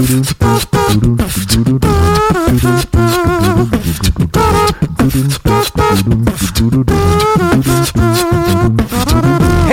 Hey,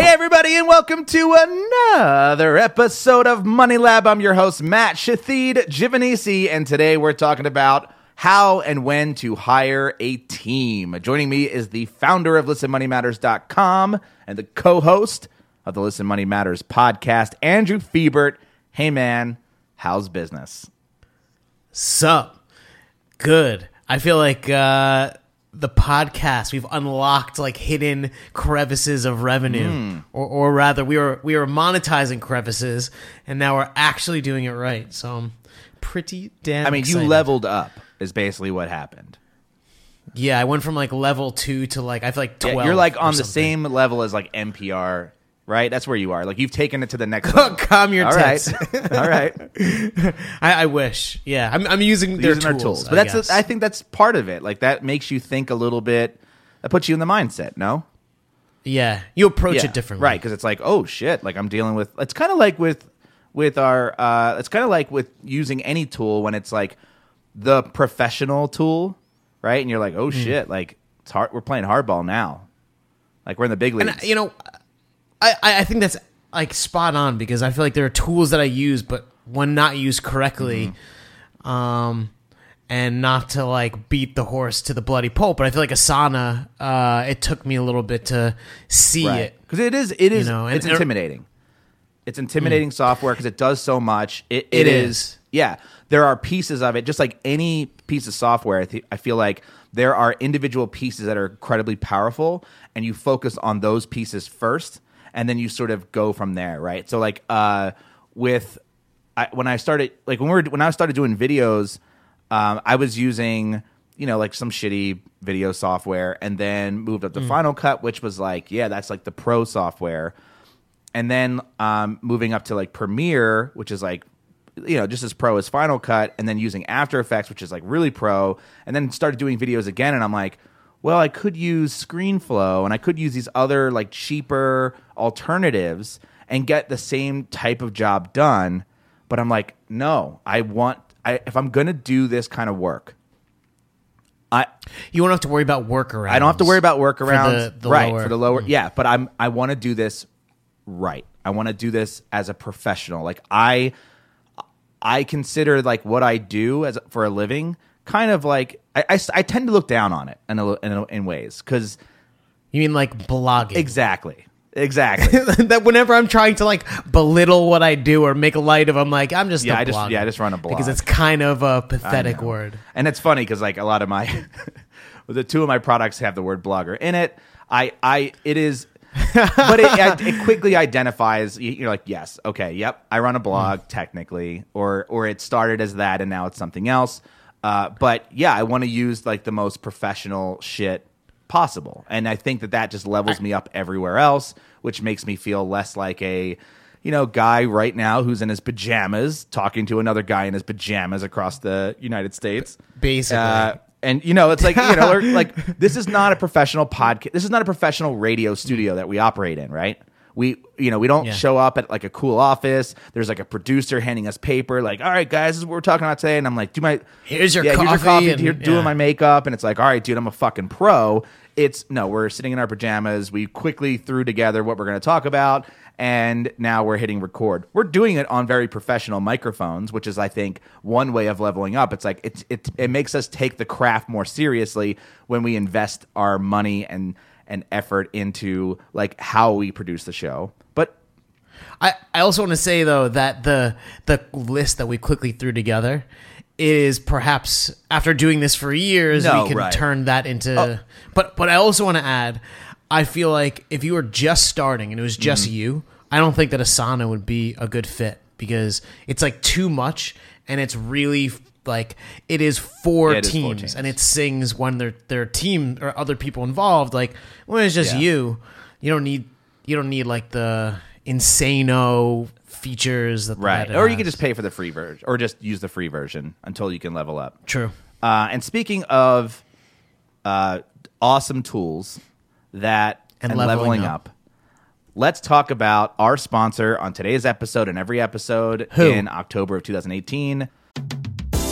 everybody, and welcome to another episode of Money Lab. I'm your host, Matt Shathid Giovanisi, and today we're talking about how and when to hire a team. Joining me is the founder of ListenMoneyMatters.com and the co host of the Listen Money Matters podcast, Andrew Fiebert. Hey, man, how's business? Sup? Good. I feel like uh, the podcast we've unlocked like hidden crevices of revenue, Hmm. or, or rather, we were we were monetizing crevices, and now we're actually doing it right. So I'm pretty damn. I mean, you leveled up, is basically what happened. Yeah, I went from like level two to like I feel like Yeah, twelve. you're like on the same level as like NPR, right? That's where you are. Like you've taken it to the next level. Calm your All right, tits. all right. I, I wish. Yeah, I'm, I'm using their Using tools. our tools, but I that's guess. I think that's part of it. Like that makes you think a little bit. That puts you in the mindset. No, yeah, you approach it differently, right? Because it's like, oh shit, like I'm dealing with. It's kind of like with with our. uh It's kind of like with using any tool when it's like the professional tool, right? And you're like, Hmm. oh shit, like it's hard. We're playing hardball now. Like we're in the big leagues. And you know, I I think that's like spot on because I feel like there are tools that I use, but when not used correctly, Mm-hmm. um, and not to like beat the horse to the bloody pulp. But I feel like Asana, uh, it took me a little bit to see it. because it is it is know, and- it's intimidating. It's intimidating software because it does so much. It It it is. is yeah. There are pieces of it, just like any piece of software. I, th- I feel like there are individual pieces that are incredibly powerful, and you focus on those pieces first, and then you sort of go from there, right? So like uh, with I, when I started like when we were when I started doing videos, um, I was using you know like some shitty video software, and then moved up to Final Cut, which was like yeah, that's like the pro software, and then um, moving up to like Premiere, which is like you know just as pro as Final Cut, and then using After Effects, which is like really pro, and then started doing videos again, and I'm like. Well, I could use ScreenFlow and I could use these other like cheaper alternatives and get the same type of job done but I'm like, no, I want I if I'm gonna do this kind of work, I You won't have to worry about workarounds. I don't have to worry about workarounds, the- the right? lower- For the lower, mm. yeah. But I'm I want to do this right. I want to do this as a professional. Like I I consider like what I do as for a living kind of like I, I, I tend to look down on it in a, in, a, in ways because You mean like blogging? exactly exactly that whenever I'm trying to like belittle what I do or make light of, I'm like, I'm just Yeah, a I just- blogger. yeah, I just run a blog because it's kind of a pathetic word. And it's funny because like a lot of my the two of my products have the word blogger in it. I I it is but it, it quickly identifies you- you're like yes okay yep i run a blog hmm. technically or or it started as that and now it's something else uh, but yeah i want to use like the most professional shit possible and i think that that just levels me up everywhere else which makes me feel less like a you know guy right now who's in his pajamas talking to another guy in his pajamas across the united states Basically. uh, and you know, it's like you know, like this is not a professional podcast. This is not a professional radio studio that we operate in, right? We, you know, we don't Yeah. show up at like a cool office. There's like a producer handing us paper, like, "All right, guys, this is what we're talking about today." And I'm like, "Do my Here's your yeah, here's your coffee coffee. and- Here, doing my makeup." And it's like, "All right, dude, I'm a fucking pro." It's no, we're sitting in our pajamas. We quickly threw together what we're going to talk about, and now we're hitting record. We're doing it on very professional microphones, which is, I think, one way of leveling up. It's like it it it makes us take the craft more seriously when we invest our money and and effort into like how we produce the show. I, I also want to say though that the the list that we quickly threw together is perhaps after doing this for years No, we can right. Oh. turn that into but but I also want to add I feel like if you were just starting and it was just Mm-hmm. you I don't think that Asana would be a good fit because it's like too much and it's really like it is four, Yeah, it is for teams, teams. and it sings when their there are team or other people involved like when it's just Yeah. you you don't need you don't need like the insano features that right, that or you can just pay for the free version, or just use the free version until you can level up. true Uh, and speaking of uh, awesome tools that And and, leveling leveling, up. up. let's talk about our sponsor on today's episode and every episode Who? in October of 2018.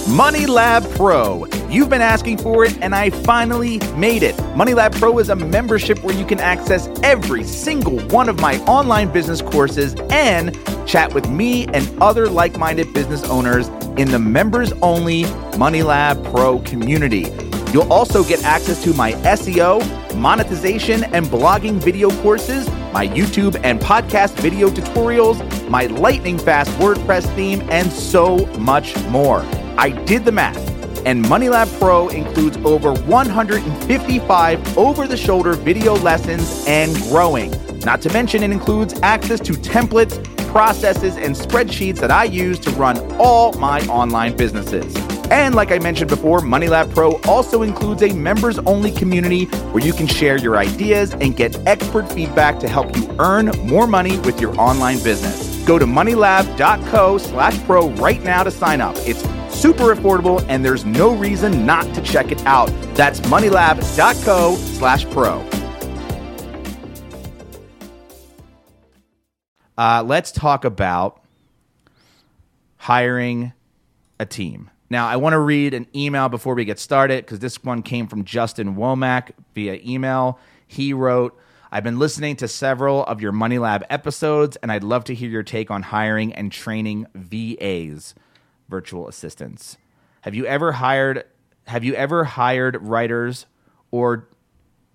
Money Lab Pro. You've been asking for it, and I finally made it. Money Lab Pro is a membership where you can access every single one of my online business courses and chat with me and other like minded business owners in the members only Money Lab Pro community. You'll also get access to my SEO, monetization, and blogging video courses, my YouTube and podcast video tutorials, my lightning fast WordPress theme, and so much more. I did the math, and MoneyLab Pro includes over 155 over the shoulder video lessons and growing. Not to mention, it includes access to templates, processes, and spreadsheets that I use to run all my online businesses. And like I mentioned before, MoneyLab Pro also includes a members only community where you can share your ideas and get expert feedback to help you earn more money with your online business. Go to moneylab.co slash pro right now to sign up. It's super affordable and there's no reason not to check it out. That's moneylab.co slash pro. Uh, let's talk about hiring a team. Now, I want to read an email before we get started because this one came from Justin Womack via email. He wrote, I've been listening to several of your Money Lab episodes, and I'd love to hear your take on hiring and training VAs, virtual assistants. Have you ever hired have you ever hired writers or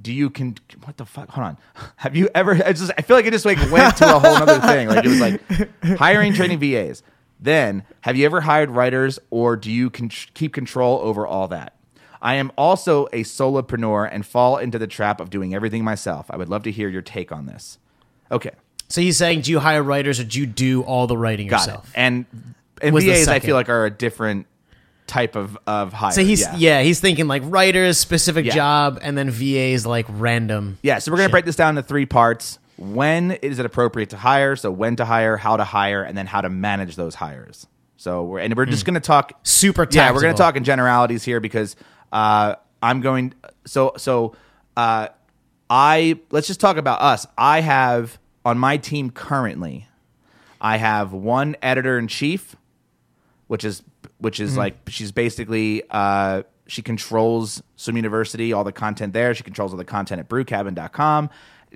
do you can what the fuck? Hold on. Have you ever I just I feel like it just like went to a whole other thing. Like it was like hiring training VAs then have you ever hired writers or do you con- keep control over all that? I am also a solopreneur and fall into the trap of doing everything myself. I would love to hear your take on this. Okay. So he's saying, do you hire writers or do you do all the writing got yourself? it and and Was the VAs I feel like are a different type of of hire So he's yeah. he's thinking like writers, specific Yeah. job, and then VAs like random. Yeah, so we're going to break this down into three parts. When is it appropriate to hire? So when to hire, how to hire, and then how to manage those hires. So we're and we're just going to talk Super Yeah, we're going to talk in generalities here because uh, I'm going. So so uh, I let's just talk about us. I have on my team currently. I have one editor in chief, which is which Mm-hmm. is like she's basically uh, she controls Swim University, all the content there. She controls all the content at brewcabin.com.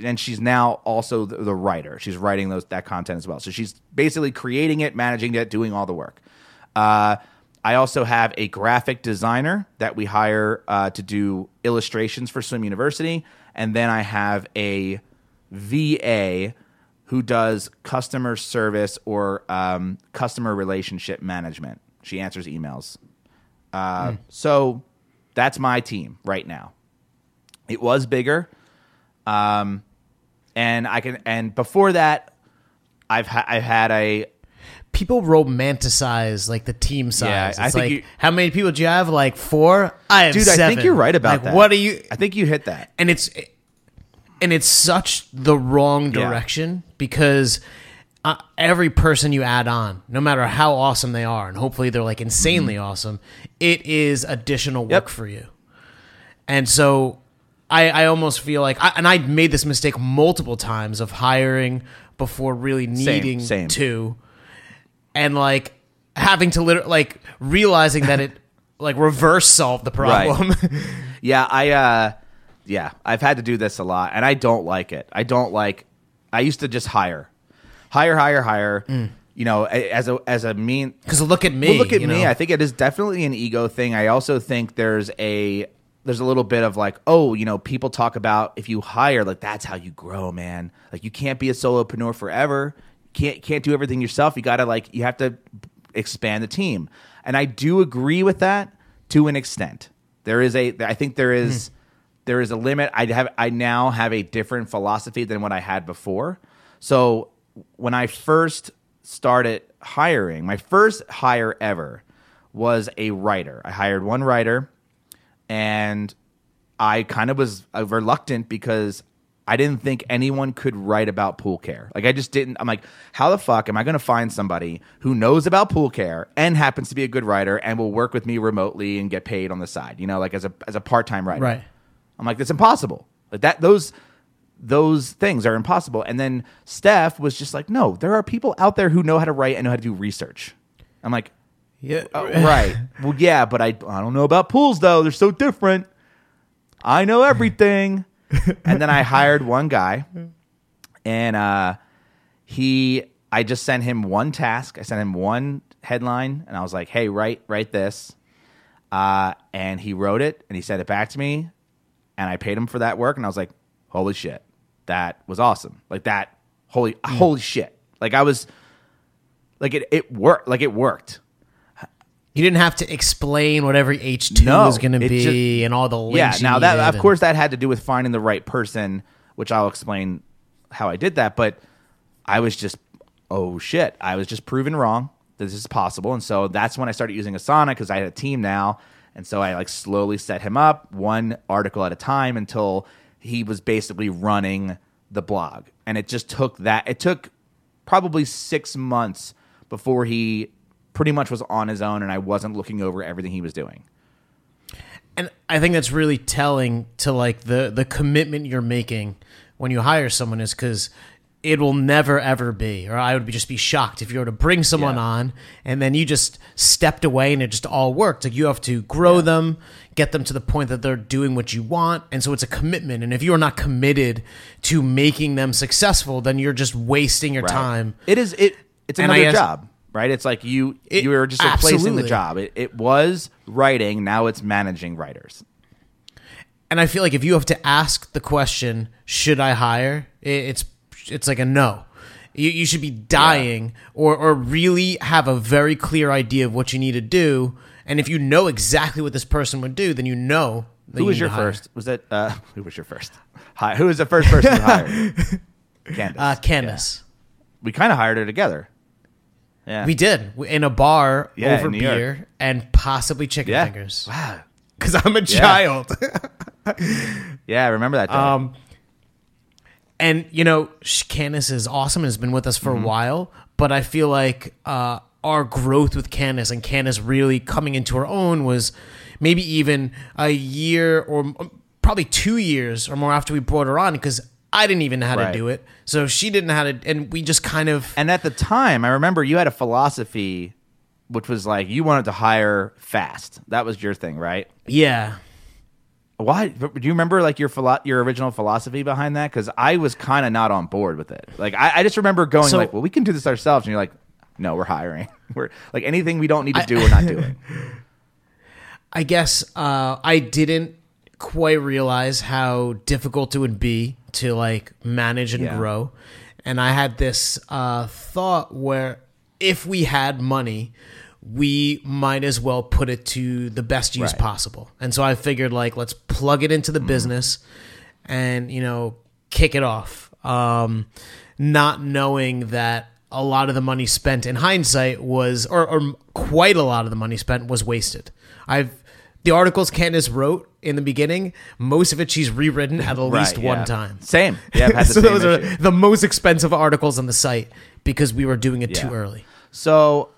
And she's now also the, the writer. She's writing those that content as well. So she's basically creating it, managing it, doing all the work. Uh, I also have a graphic designer that we hire uh, to do illustrations for Swim University, and then I have a VA who does customer service or um, customer relationship management. She answers emails. Uh, So that's my team right now. It was bigger, um, and I can. And before that, I've ha- I've had a People romanticize like the team size. Yeah, it's I think like you- how many people do you have? Like four. I have dude. I think you're right about like, that. What are you? I think you hit that. and it's and it's such the wrong Yeah. Because uh, every person you add on, no matter how awesome they are, and hopefully they're like insanely awesome, it is additional work Mm-hmm. Yep. for you. And so I, I almost feel like, I, and I made this mistake multiple times of hiring before really needing same. to, and like having to literally like realizing that it like reverse solved the problem. Yeah, I uh yeah, I've had to do this a lot and I don't like it. I don't like I used to just hire. Hire, hire, hire. Mm. You know, as a as a mean Because look at me. well, look at me. know? I think it is definitely an ego thing. I also think there's a there's a little bit of like, oh, you know, people talk about if you hire, like that's how you grow, man. Like you can't be a solopreneur forever. Can't can't do everything yourself. You gotta like you have to expand the team. And I do agree with that to an extent. There is a I think there is mm. There is a limit. I have I now have a different philosophy than what I had before. So when I first started hiring, my first hire ever was a writer. I hired one writer and I kind of was uh, reluctant because I didn't think anyone could write about pool care. Like I just didn't. I'm like, how the fuck am I going to find somebody who knows about pool care and happens to be a good writer and will work with me remotely and get paid on the side? You know, like as a as a part time writer. Right. I'm like, that's impossible. Like that. Those those things are impossible. And then Steph was just like, no, there are people out there who know how to write and know how to do research. I'm like, Yeah. "Oh, right. Well, yeah, but I, I don't know about pools though. They're so different. I know everything. and then I hired one guy, and uh, he, I just sent him one task. I sent him one headline, and I was like, "Hey, write write this." Uh, and he wrote it, and he sent it back to me, and I paid him for that work, and I was like, "Holy shit, that was awesome!" Like that, holy mm. holy shit! Like I was, like it it worked. Like it worked. You didn't have to explain what every H two No, was going to be just- and all the links. yeah now that of and- course that had to do with finding the right person which i'll explain how i did that but i was just oh shit i was just proven wrong that this is possible and so that's when i started using asana because i had a team now and so i like slowly set him up one article at a time until he was basically running the blog. And it just took that it took probably six months before he pretty much was on his own and i wasn't looking over everything he was doing. And I think that's really telling to like the the commitment you're making when you hire someone is because it will never ever be, or I would be, just be shocked if you were to bring someone Yeah. on and then you just stepped away and it just all worked. Like you have to grow them, get them to the point that they're doing what you want, and so it's a commitment. And if you are not committed to making them successful, then you're just wasting your Right. time. It is it. It's another guess- job, right? It's like you It- you were just replacing absolutely. the job. It, it was writing. Now it's managing writers. and I feel like if you have to ask the question, "Should I hire?" It's it's like a no. You, you should be dying or or really have a very clear idea of what you need to do. And if you know exactly what this person would do, then you know. That Who you was your first? Was it uh, who was your first? Hi, who was the first person you hired? Candace. Uh, Candace. We kind of hired her together. Yeah. We did in a bar Yeah, over New York. beer and possibly chicken yeah. fingers. Wow. Because I'm a child. Yeah, I remember that. Day. Um, and you know, Candace is awesome and has been with us for Mm-hmm. a while. But I feel like uh, our growth with Candace and Candace really coming into her own was maybe even a year or probably two years or more after we brought her on because I didn't even know how Right. to do it. So she didn't know how to, and we just kind of and at the time, I remember you had a philosophy, which was like you wanted to hire fast. That was your thing, right? yeah. Why? Do you remember like your philo- your original philosophy behind that? Because I was kind of not on board with it. Like I, I just remember going So- like, "Well, we can do this ourselves," and you're like, "No, we're hiring. We're like anything we don't need to do, we're not doing." I guess uh, I didn't quite realize how difficult it would be to like manage and Yeah. grow. And I had this uh, thought where if we had money, we might as well put it to the best use Right. Mm-hmm. possible. And so I figured like let's plug it into the business and you know kick it off. Um, not knowing that a lot of the money spent in hindsight was, or, or quite a lot of the money spent was wasted. I've the articles Candace wrote in the beginning, most of it she's rewritten at least Right, one time. Same. Yeah, I've had the so same those are the most expensive articles on the site because we were doing it too early. So,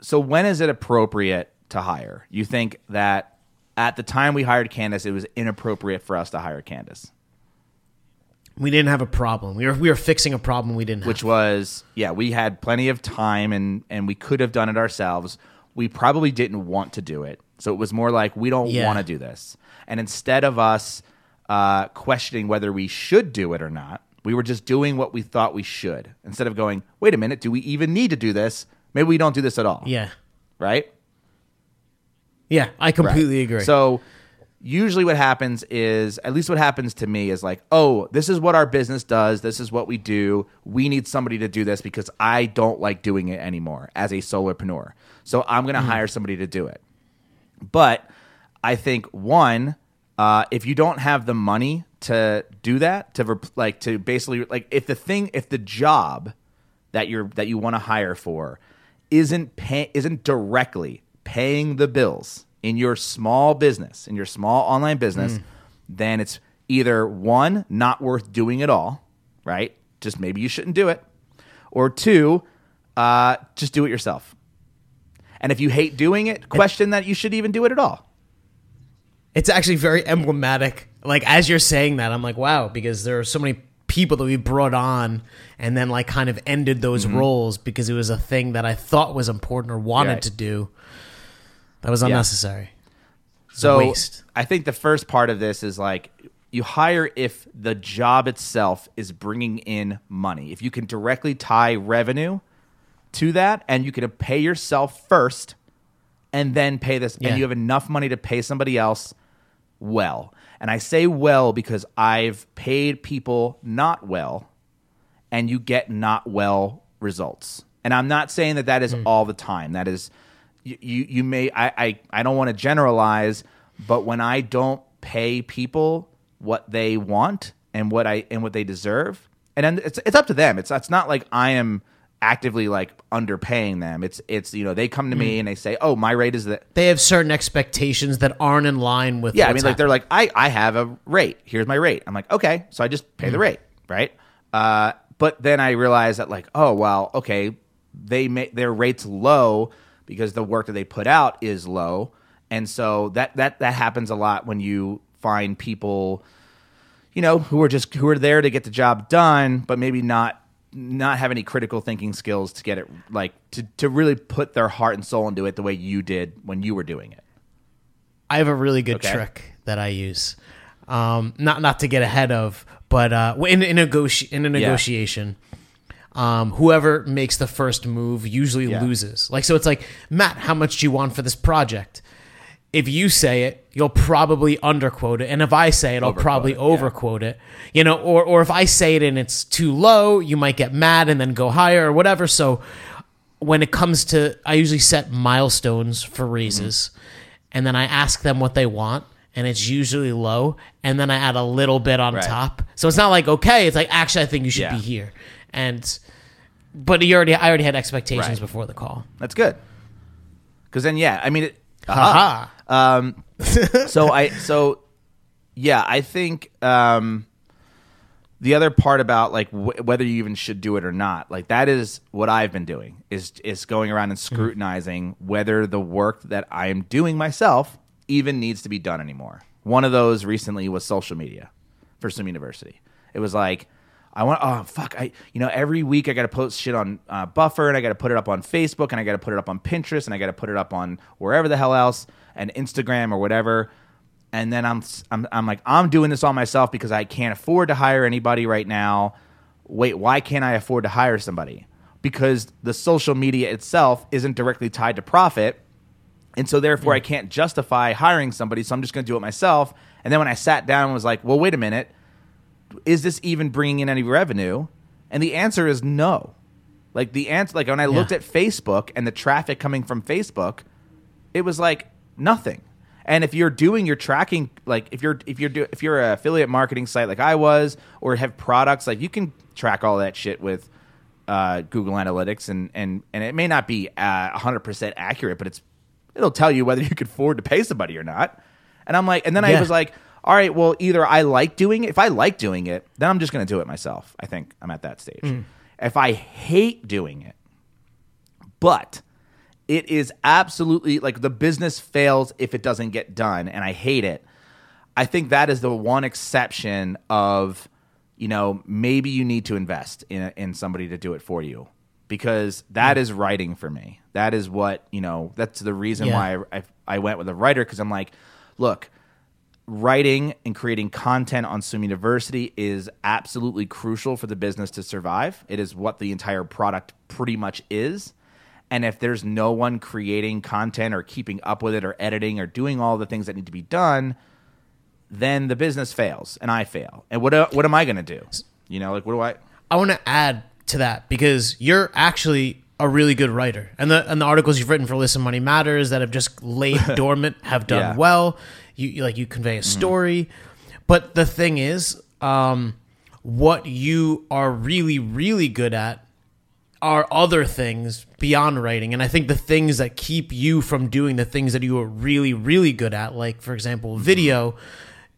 so when is it appropriate to hire? You think that at the time we hired Candace, it was inappropriate for us to hire Candace, We didn't have a problem. We were we were fixing a problem we didn't have. which was yeah, we had plenty of time and and we could have done it ourselves. We probably didn't want to do it, so it was more like we don't Yeah. want to do this. And instead of us uh, questioning whether we should do it or not, we were just doing what we thought we should. Instead of going, wait a minute, do we even need to do this? Maybe we don't do this at all. yeah, Right. yeah, I completely Right. agree. So usually what happens is at least what happens to me is like, "Oh, this is what our business does. This is what we do. We need somebody to do this because I don't like doing it anymore as a solopreneur. So I'm going to hire somebody to do it." But I think one, uh, if you don't have the money to do that, to rep- like to basically like if the thing, if the job that you're that you want to hire for isn't pay, isn't directly paying the bills in your small business, in your small online business, then it's either one not worth doing at all, right? Just maybe you shouldn't do it, or two, uh, just do it yourself. And if you hate doing it, question that you should even do it at all. it's actually very emblematic. Like as you're saying that, I'm like, wow, because there are so many people that we brought on and then like kind of ended those Mm-hmm. roles because it was a thing that I thought was important or wanted Right. to do. That was unnecessary. So waste. I think the first part of this is like you hire if the job itself is bringing in money. If you can directly tie revenue to that and you can pay yourself first and then pay this Yeah. and you have enough money to pay somebody else well. And I say well because I've paid people not well and you get not well results. And I'm not saying that that is hmm. all the time. That is, you you, you may I, I I don't want to generalize, but when I don't pay people what they want and what I and what they deserve, and then it's it's up to them. It's it's not like I am actively like underpaying them. It's it's you know they come to me and they say, oh my rate is that They have certain expectations that aren't in line with yeah, I what's mean, like they're like, I, I have a rate. Here's my rate. I'm like, okay, so I just pay the Mm. rate, right? Uh, but then I realize that, like, oh well, okay, they make their rates low because the work that they put out is low, and so that that that happens a lot when you find people, you know, who are just who are there to get the job done, but maybe not not have any critical thinking skills to get it like to to really put their heart and soul into it the way you did when you were doing it. I have a really good Okay. trick that I use. Um, not not to get ahead of, but uh, in, in, negoti- in a negotiation, um, whoever makes the first move usually Yeah. loses. Like so, it's like Matt, how much do you want for this project? If you say it, you'll probably underquote it, and if I say it, I'll Overquote probably it, yeah. overquote it. You know, or or if I say it and it's too low, you might get mad and then go higher or whatever. So when it comes to I usually set milestones for raises and then I ask them what they want and it's usually low and then I add a little bit on Right. top. So it's not like okay, it's like actually I think you should Yeah. be here. And but you already I already had expectations Right. before the call. That's good. Because then, yeah, I mean, it, Haha. um, so I, so yeah, I think um, the other part about like w- whether you even should do it or not, like that is what I've been doing is is going around and scrutinizing whether the work that I am doing myself even needs to be done anymore. One of those recently was social media for Swim University. It was like. I want. Oh fuck! I you know every week I got to post shit on uh, Buffer and I got to put it up on Facebook and I got to put it up on Pinterest and I got to put it up on wherever the hell else and Instagram or whatever. And then I'm I'm I'm like I'm doing this all myself because I can't afford to hire anybody right now. Wait, why can't I afford to hire somebody? Because the social media itself isn't directly tied to profit. And so therefore I can't justify hiring somebody, so I'm just going to do it myself. And then when I sat down and was like, "Well, wait a minute is this even bringing in any revenue? And the answer is no. Like the answer, like when I looked at Facebook and the traffic coming from Facebook, it was like nothing. And if you're doing your tracking, like if you're if you're do, if you're an affiliate marketing site like I was, or have products like you can track all that shit with uh, Google Analytics, and and and it may not be uh, hundred percent accurate, but it's it'll tell you whether you could afford to pay somebody or not. And I'm like, and then I was like, all right, well, either I like doing it. If I like doing it, then I'm just going to do it myself. I think I'm at that stage. Hmm. If I hate doing it, but it is absolutely like the business fails if it doesn't get done, and I hate it. I think that is the one exception of, you know, maybe you need to invest in in somebody to do it for you because that hmm. is writing for me. That is what you know. That's the reason Yeah. why I, I I went with a writer because I'm like, look, writing and creating content on Swim University is absolutely crucial for the business to survive. It is what the entire product pretty much is. And if there's no one creating content or keeping up with it or editing or doing all the things that need to be done, then the business fails and I fail. And what uh, what am I going to do? You know, like what do I I want to add to that because you're actually a really good writer, and the and the articles you've written for Listen Money Matters that have just laid dormant have done Yeah. well. You, you like you convey a story, but the thing is, um, what you are really really good at are other things beyond writing. And I think the things that keep you from doing the things that you are really, really good at, like, for example, video,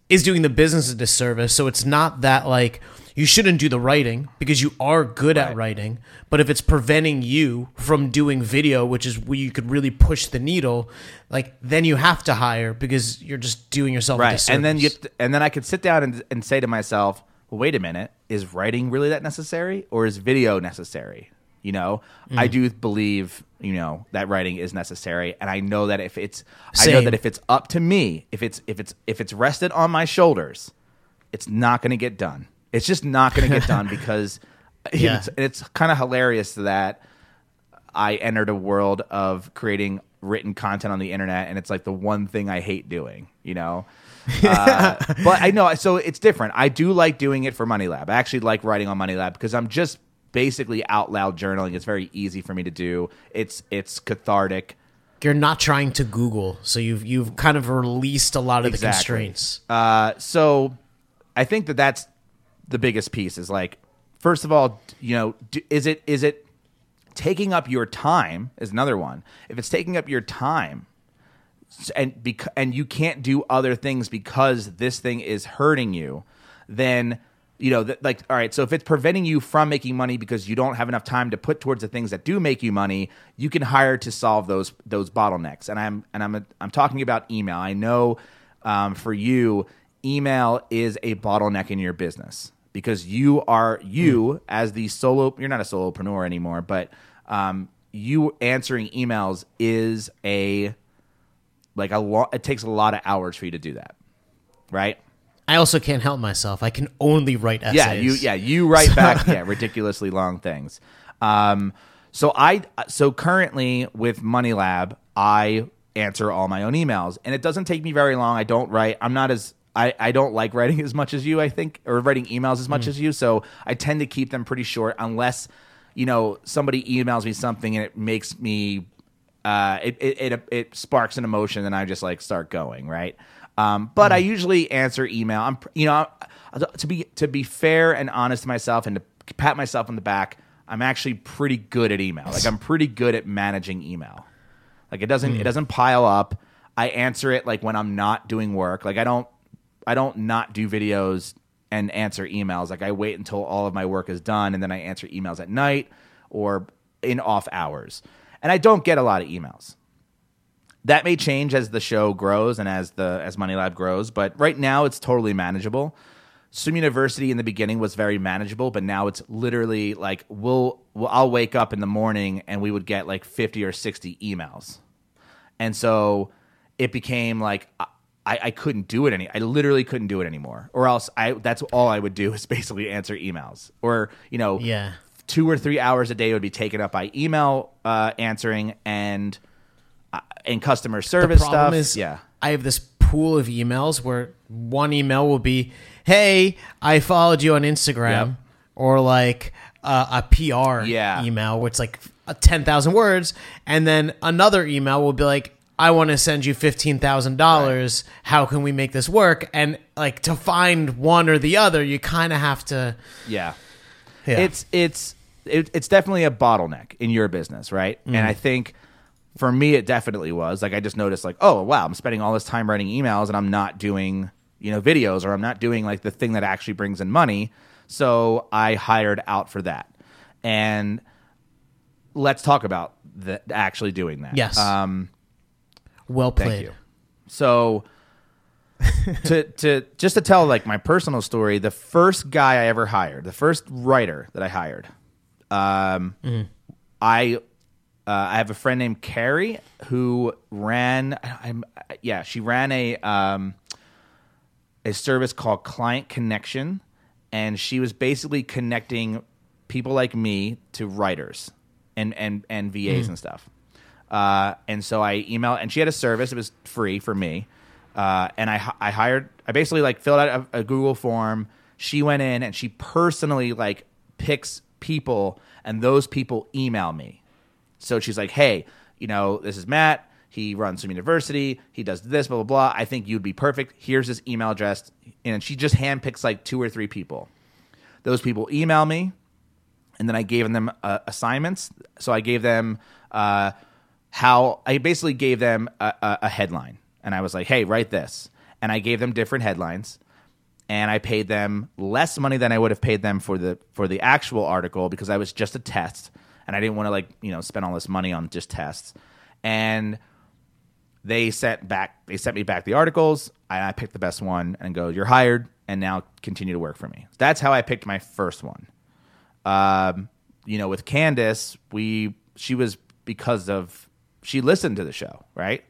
is doing the business a disservice. So it's not that, like, you shouldn't do the writing because you are good at writing. But if it's preventing you from doing video, which is where you could really push the needle, like, then you have to hire because you're just doing yourself a right disservice. and then you and then i could sit down and, and say to myself well, wait a minute, is writing really that necessary or is video necessary? You know, I mm. do believe, you know, that writing is necessary. And I know that if it's, I know that if it's up to me, if it's, if it's, if it's rested on my shoulders, it's not going to get done. It's just not going to get done because Yeah. it's, it's kind of hilarious that I entered a world of creating written content on the internet, and it's like the one thing I hate doing, you know. Uh, but I know, so it's different. I do like doing it for Money Lab. I actually like writing on Money Lab because I'm just basically out loud journaling. It's very easy for me to do. It's it's cathartic. You're not trying to Google, so you've you've kind of released a lot of the constraints. Uh, so I think that that's the biggest piece. Is like, first of all, you know, is it is it taking up your time? Is another one. If it's taking up your time, and bec- and you can't do other things because this thing is hurting you, then you know, that, like, all right. So if it's preventing you from making money because you don't have enough time to put towards the things that do make you money, you can hire to solve those those bottlenecks. And I'm and I'm I'm talking about email. I know um, for you, email is a bottleneck in your business because you are you as the solo. You're not a solopreneur anymore, but um, you answering emails is a like a lot. It takes a lot of hours for you to do that, right? I also can't help myself. I can only write essays. Yeah, you yeah you write back yeah ridiculously long things. Um, so I so currently with Money Lab, I answer all my own emails, and it doesn't take me very long. I don't write. I'm not as I, I don't like writing as much as you. I think or writing emails as much as you. So I tend to keep them pretty short, unless you know somebody emails me something and it makes me uh, it, it it it sparks an emotion, and I just like start going right. Um, but I usually answer email. I'm you know to be to be fair and honest to myself and to pat myself on the back. I'm actually pretty good at email. Like I'm pretty good at managing email. Like it doesn't it doesn't pile up. I answer it like when I'm not doing work. Like I don't I don't not do videos and answer emails. Like I wait until all of my work is done and then I answer emails at night or in off hours. And I don't get a lot of emails. That may change as the show grows and as the as Money Lab grows, but right now it's totally manageable. Swim University in the beginning was very manageable, but now it's literally like we'll, we'll I'll wake up in the morning and we would get like 50 or 60 emails. And so it became like I, I couldn't do it any. I literally couldn't do it anymore. Or else I that's all I would do is basically answer emails. Or you know, Yeah. two or three hours a day would be taken up by email uh, answering and uh, and customer service problem stuff. is yeah, I have this pool of emails where one email will be, "Hey, I followed you on Instagram," Yep. or like uh, a PR Yeah. email which like ten thousand words, and then another email will be like, "I want to send you fifteen thousand dollars. How can we make this work?" And like to find one or the other, you kind of have to. yeah. Yeah. It's it's it, it's definitely a bottleneck in your business, right? And I think for me, it definitely was. Like I just noticed, like, oh wow, I'm spending all this time writing emails and I'm not doing you know videos or I'm not doing like the thing that actually brings in money. So I hired out for that, and let's talk about the, actually doing that. Yes. Um, well played. Thank you. So to to just to tell like my personal story, the first guy I ever hired, the first writer that I hired, um, I uh, I have a friend named Carrie who ran. I'm yeah, she ran a um, a service called Client Connection, and she was basically connecting people like me to writers and and and VAs and stuff. Uh, and so I emailed, and she had a service. It was free for me, uh, and I I hired. I basically like filled out a, a Google form. She went in and she personally like picks people, and those people email me. So she's like, "Hey, you know, this is Matt. He runs Swim University. He does this, blah blah blah. I think you'd be perfect. Here's his email address." And she just handpicks like two or three people. Those people email me, and then I gave them uh, assignments. So I gave them uh, how I basically gave them a, a, a headline, and I was like, "Hey, write this," and I gave them different headlines, and I paid them less money than I would have paid them for the for the actual article because I was just a test, and I didn't want to like you know spend all this money on just tests, and they sent back they sent me back the articles. And I picked the best one and go you're hired. And now continue to work for me. That's how I picked my first one. Um, you know, with Candace, we she was because of she listened to the show, right?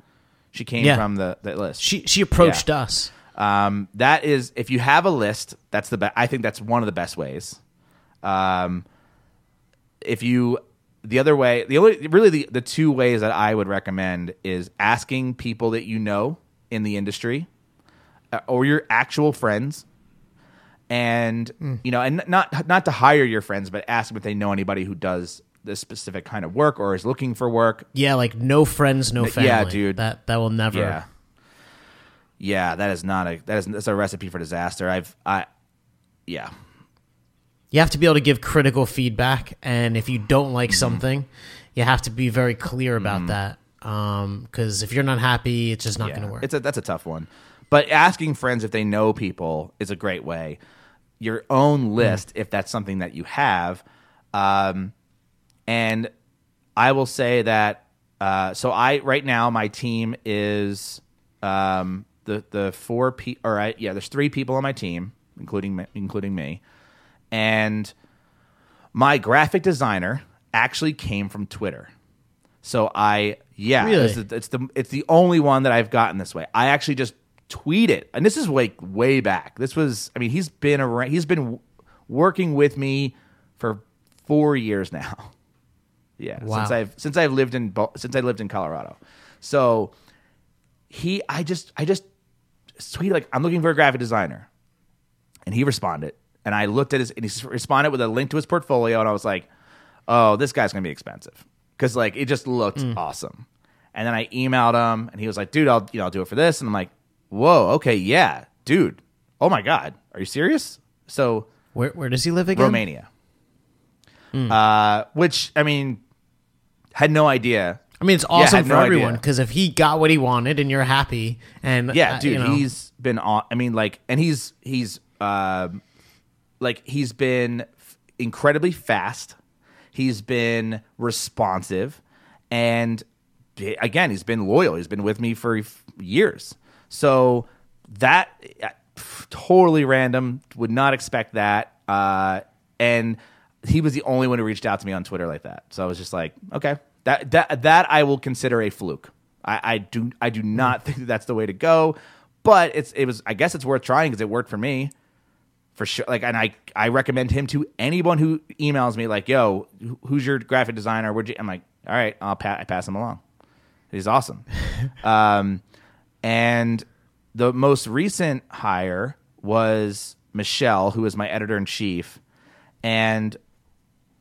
She came Yeah. from the, the list. She she approached Yeah. us. Um, that is, if you have a list, that's the best. I think that's one of the best ways. Um, if you, the other way, the only really the, the two ways that I would recommend is asking people that you know in the industry uh, or your actual friends. And you know, and not not to hire your friends, but ask them if they know anybody who does this specific kind of work or is looking for work. Yeah, like no friends, no family. yeah, dude. That that will never. Yeah. Yeah, that is not a that is that's a recipe for disaster. I've I yeah. You have to be able to give critical feedback, and if you don't Mm-hmm. like something, you have to be very clear about that. Because if you're not happy, it's just not yeah. going to work. It's a that's a tough one. But asking friends if they know people is a great way. Your own list, if that's something that you have. Um, and I will say that uh, so I right now my team is um, the the four pe or I, yeah there's three people on my team including me, including me and my graphic designer actually came from Twitter. So I yeah, Really? it's, the, it's the it's the only one that I've gotten this way. I actually just tweeted, and this is like way back. This was I mean he's been around, he's been working with me for four years now. Yeah, Wow. since I've since I've lived in since I lived in Colorado. So he I just I just tweeted like I'm looking for a graphic designer. And he responded. And i looked at his and he responded with a link to his portfolio. And i was like oh this guy's gonna be expensive. Because like it just looked awesome. And then i emailed him. And he was like dude i'll you know i'll do it for this. And i'm like whoa okay yeah dude. Oh my god. Are you serious? So where where does he live again? romania. Uh which i mean had no idea I mean, it's awesome had for no everyone because if he got what he wanted and you're happy, and Yeah, uh, dude, you know, he's been on. I mean, like, and he's he's um, like he's been f- incredibly fast. He's been responsive, and again, he's been loyal. He's been with me for f- years. So that uh, pff, totally random. Would not expect that. Uh, and he was the only one who reached out to me on Twitter like that. So I was just like, okay, that that that I will consider a fluke. I, I do I do not think that that's the way to go, but it's it was I guess it's worth trying because it worked for me for sure. Like, and I I recommend him to anyone who emails me like, "Yo, who's your graphic designer?" Would you? I'm like, all right, I'll pa- I pass him along. He's awesome. um, and the most recent hire was Michelle, who is my editor in chief, and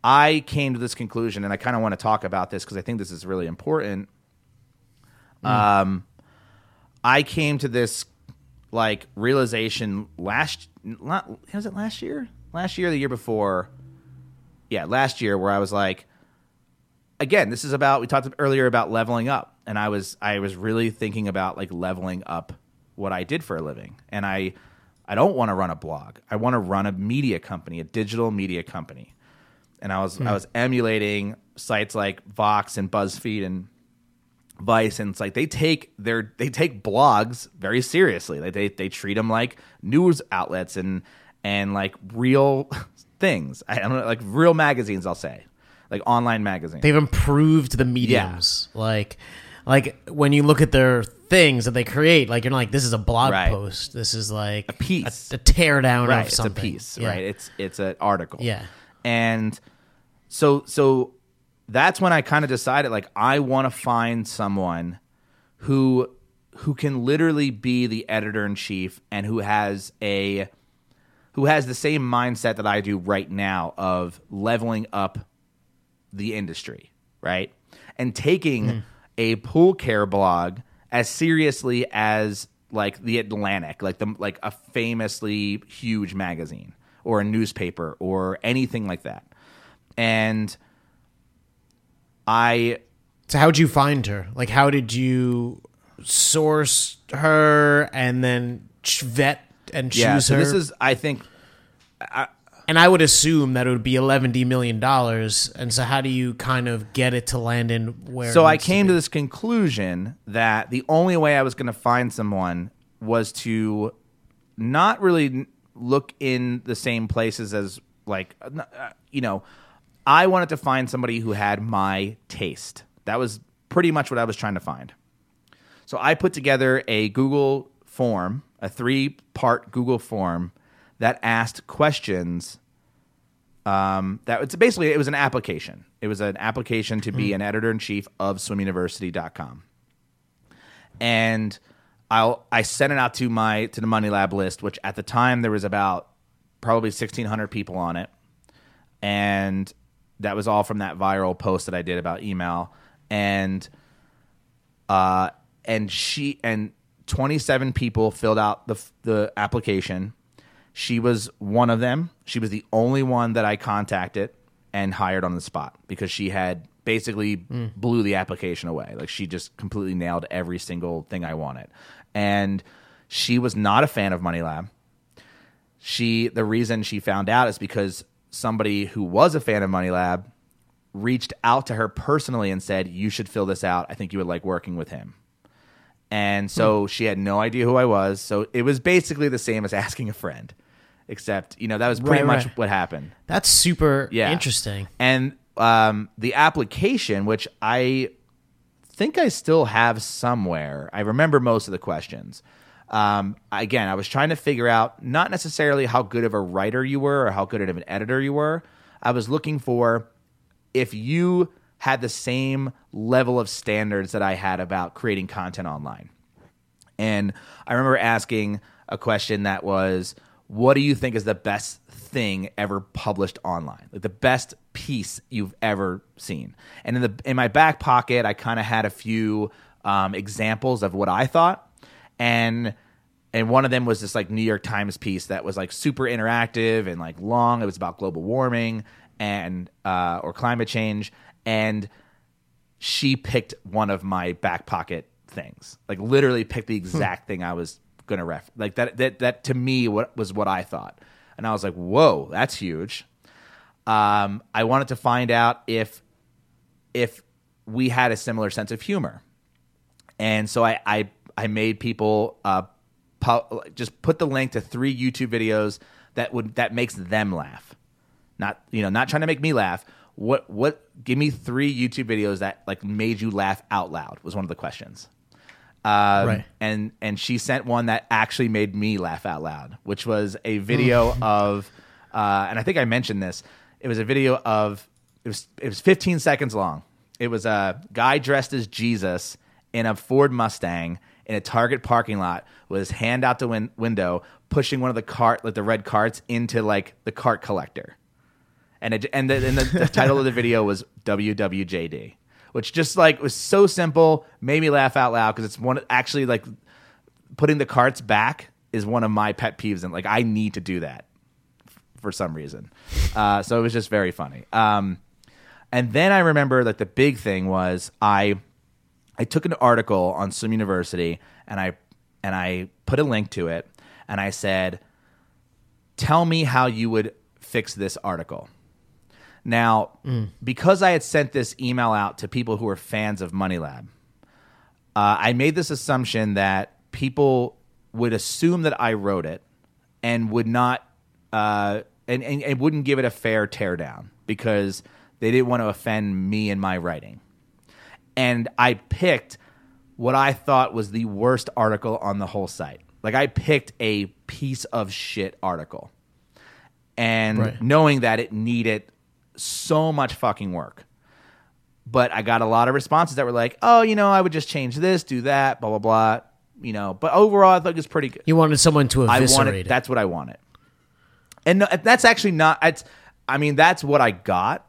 I came to this conclusion, and I kind of want to talk about this because I think this is really important. Um, I came to this like realization last not was it last year? Last year, the year before? Yeah, last year, where I was like, again, this is about we talked earlier about leveling up, and I was I was really thinking about like leveling up what I did for a living, and I I don't want to run a blog. I want to run a media company, a digital media company, and I was I hmm. was emulating sites like Vox and BuzzFeed and Vice, and it's like they take their they take blogs very seriously. Like they they treat them like news outlets and and like real things. I don't know, like real magazines. I'll say, like online magazines. they've improved the mediums. Like, like when you look at their things that they create, like you're like, this is a blog Right. post. This is like a piece. a, tear down right of it's something. a piece Yeah. right it's it's an article Yeah. and so so that's when i kind of decided like i want to find someone who who can literally be the editor in chief and who has a who has the same mindset that i do right now of leveling up the industry right and taking hmm. a pool care blog as seriously as like the Atlantic, like the like a famously huge magazine or a newspaper or anything like that. And I So how'd you find her? Like, how did you source her and then vet and choose yeah, so her? this is I think and I would assume that it would be eleven million dollars. And so, how do you kind of get it to land in where? so I to came be? to this conclusion that the only way I was going to find someone was to not really look in the same places as like uh, you know, I wanted to find somebody who had my taste. That was pretty much what I was trying to find. So I put together a Google form, a three-part Google form that asked questions um, that it's basically it was an application. It was an application to be an editor in chief of swimuniversity.com. And I'll I sent it out to my to the Money Lab list, which at the time there was about probably 1600 people on it. And that was all from that viral post that I did about email and uh and she and 27 people filled out the the application she was one of them. She was the only one that I contacted and hired on the spot because she had basically mm. blew the application away. Like she just completely nailed every single thing I wanted. And she was not a fan of Money Lab. She the reason she found out is because somebody who was a fan of Money Lab reached out to her personally and said, "You should fill this out. I think you would like working with him." And so hmm. she had no idea who I was. So it was basically the same as asking a friend, except, you know, that was pretty right, much right. what happened. That's super yeah. interesting. And um, the application, which I think I still have somewhere, I remember most of the questions. Um, again, I was trying to figure out not necessarily how good of a writer you were or how good of an editor you were. I was looking for if you had the same level of standards that I had about creating content online. And I remember asking a question that was, what do you think is the best thing ever published online? Like the best piece you've ever seen. And in the in my back pocket, I kind of had a few um, examples of what I thought, and and one of them was this like New York Times piece that was like super interactive and like long. It was about global warming and uh, or climate change, and she picked one of my back pocket things. Like literally picked the exact thing I was gonna ref. Like that that that to me what was what I thought. And I was like, whoa, that's huge. Um, I wanted to find out if if we had a similar sense of humor. And so I I, I made people uh, pu- just put the link to three YouTube videos that would that makes them laugh. Not you know, not trying to make me laugh, what what give me three YouTube videos that like made you laugh out loud was one of the questions. Um, right. And and she sent one that actually made me laugh out loud, which was a video of, uh, and I think I mentioned this. It was a video of it was it was 15 seconds long. It was a guy dressed as Jesus in a Ford Mustang in a Target parking lot with his hand out the win- window, pushing one of the cart like the red carts into like the cart collector and it, and, the, and the, the title of the video was WWJD, which just like was so simple, made me laugh out loud because it's one actually like putting the carts back is one of my pet peeves, and like I need to do that for some reason. Uh, so it was just very funny. Um, and then I remember that the big thing was I I took an article on Swim University and I and I put a link to it and I said, "Tell me how you would fix this article." Now, mm. because I had sent this email out to people who were fans of Money Lab, uh, I made this assumption that people would assume that I wrote it and would not uh, and, and, and wouldn't give it a fair teardown because they didn't want to offend me in my writing. And I picked what I thought was the worst article on the whole site. Like I picked a piece of shit article. And right. knowing that it needed so much fucking work. But I got a lot of responses that were like, "Oh, you know, I would just change this, do that, blah blah blah." You know, but overall, I thought it was pretty good. You wanted someone to eviscerate I wanted, it. That's what I wanted, and no, that's actually not. It's, I mean, that's what I got.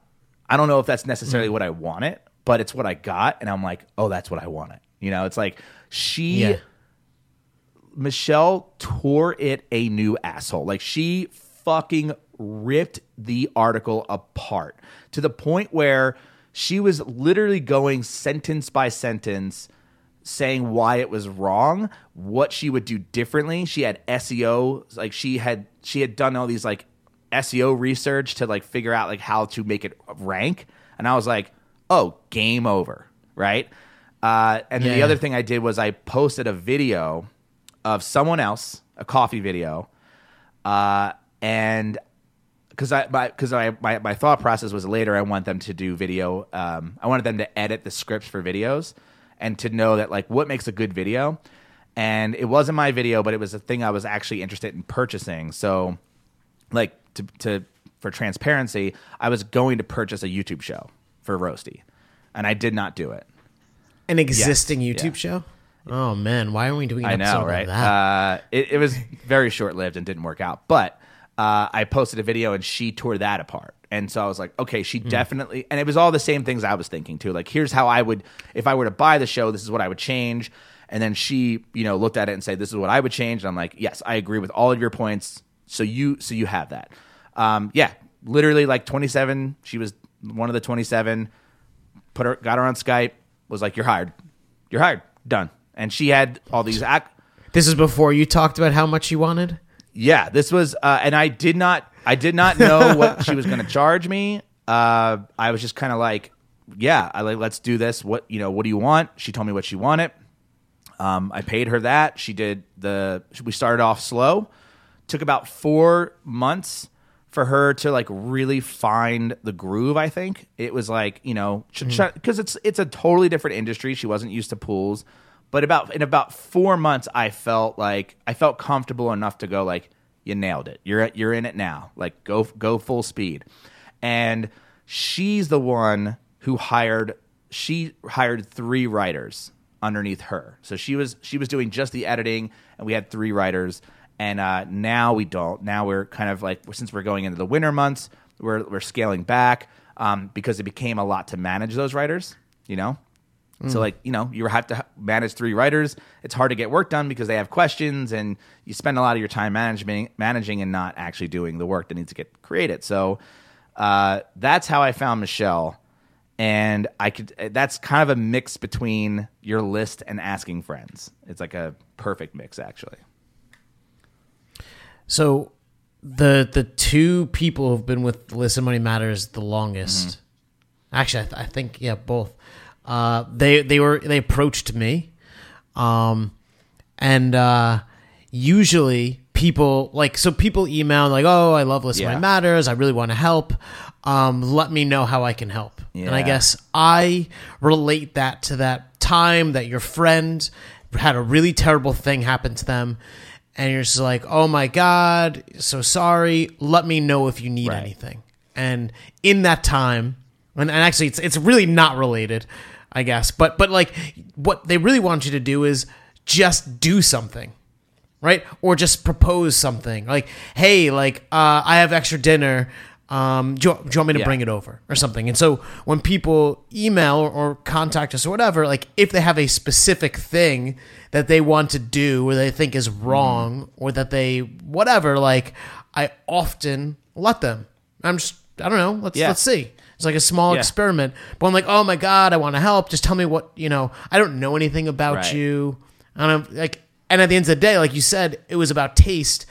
I don't know if that's necessarily mm what I wanted, but it's what I got, and I'm like, oh, that's what I wanted. You know, it's like she, yeah. Michelle tore it a new asshole. Like she fucking ripped the article apart to the point where she was literally going sentence by sentence saying why it was wrong, what she would do differently. She had SEO, like she had she had done all these like SEO research to like figure out like how to make it rank. And I was like, "Oh, game over." Right? Uh, and yeah. the other thing I did was I posted a video of someone else, a coffee video, uh, and because I because I my, my thought process was later I want them to do video. Um, I wanted them to edit the scripts for videos and to know that like what makes a good video. And it wasn't my video, but it was a thing I was actually interested in purchasing. So, like to to for transparency, I was going to purchase a YouTube show for Roasty, and I did not do it. An existing Yes, YouTube yeah. show? Oh man, why aren't we doing an I know, right? Uh, it, it was very short lived and didn't work out. But uh, I posted a video and she tore that apart. And so I was like, okay, she definitely, and it was all the same things I was thinking too. Like, here's how I would, if I were to buy the show, this is what I would change. And then she, you know, looked at it and said, this is what I would change. And I'm like, yes, I agree with all of your points. So you, so you have that. Um, yeah, literally like 27. She was one of the 27. Put her, got her on Skype. Was like, you're hired. You're hired. Done. And she had all these ac- this is before you talked about how much you wanted. yeah, this was, uh, and I did not, I did not know what she was going to charge me. Uh, I was just kind of like, yeah, I like, let's do this. What you know, what do you want? She told me what she wanted. Um, I paid her that. She did the. We started off slow. Took about four months for her to like really find the groove. I think it was like you know because hmm. it's it's a totally different industry. She wasn't used to pools, but about in about four months, I felt like I felt comfortable enough to go like you nailed it. You're you're in it now. Like go go full speed. And she's the one who hired she hired three writers underneath her. So she was she was doing just the editing and we had three writers and uh, now we don't. Now we're kind of like since we're going into the winter months, we're we're scaling back um, because it became a lot to manage those writers, you know? So like you know you have to manage three writers. It's hard to get work done because they have questions, and you spend a lot of your time managing, managing, and not actually doing the work that needs to get created. So uh, that's how I found Michelle, and I could. That's kind of a mix between your list and asking friends. It's like a perfect mix, actually. So the the two people who've been with Listen Money Matters the longest, Mm-hmm. actually, I, th- I think yeah, both. Uh, they they were they approached me, um, and uh, usually people like so people email like, oh, I love Listen Yeah. Money Matters. I really want to help. Um, let me know how I can help. And I guess I relate that to that time that your friend had a really terrible thing happen to them and you're just like, "Oh my god, so sorry. Let me know if you need Right. anything." And in that time, and, and actually, it's it's really not related, I guess. But but like, what they really want you to do is just do something, right? Or just propose something like, "Hey, like, uh, I have extra dinner." Um, do, you, do you want me to Yeah. bring it over or something? And so when people email or, or contact us or whatever, like if they have a specific thing that they want to do or they think is wrong or that they whatever, like I often let them. I'm just I don't know. Let's Yeah. let's see. It's like a small Yeah. experiment. But I'm like, oh my god, I want to help. Just tell me what you know. I don't know anything about Right. you. I don't like. And at the end of the day, like you said, it was about taste.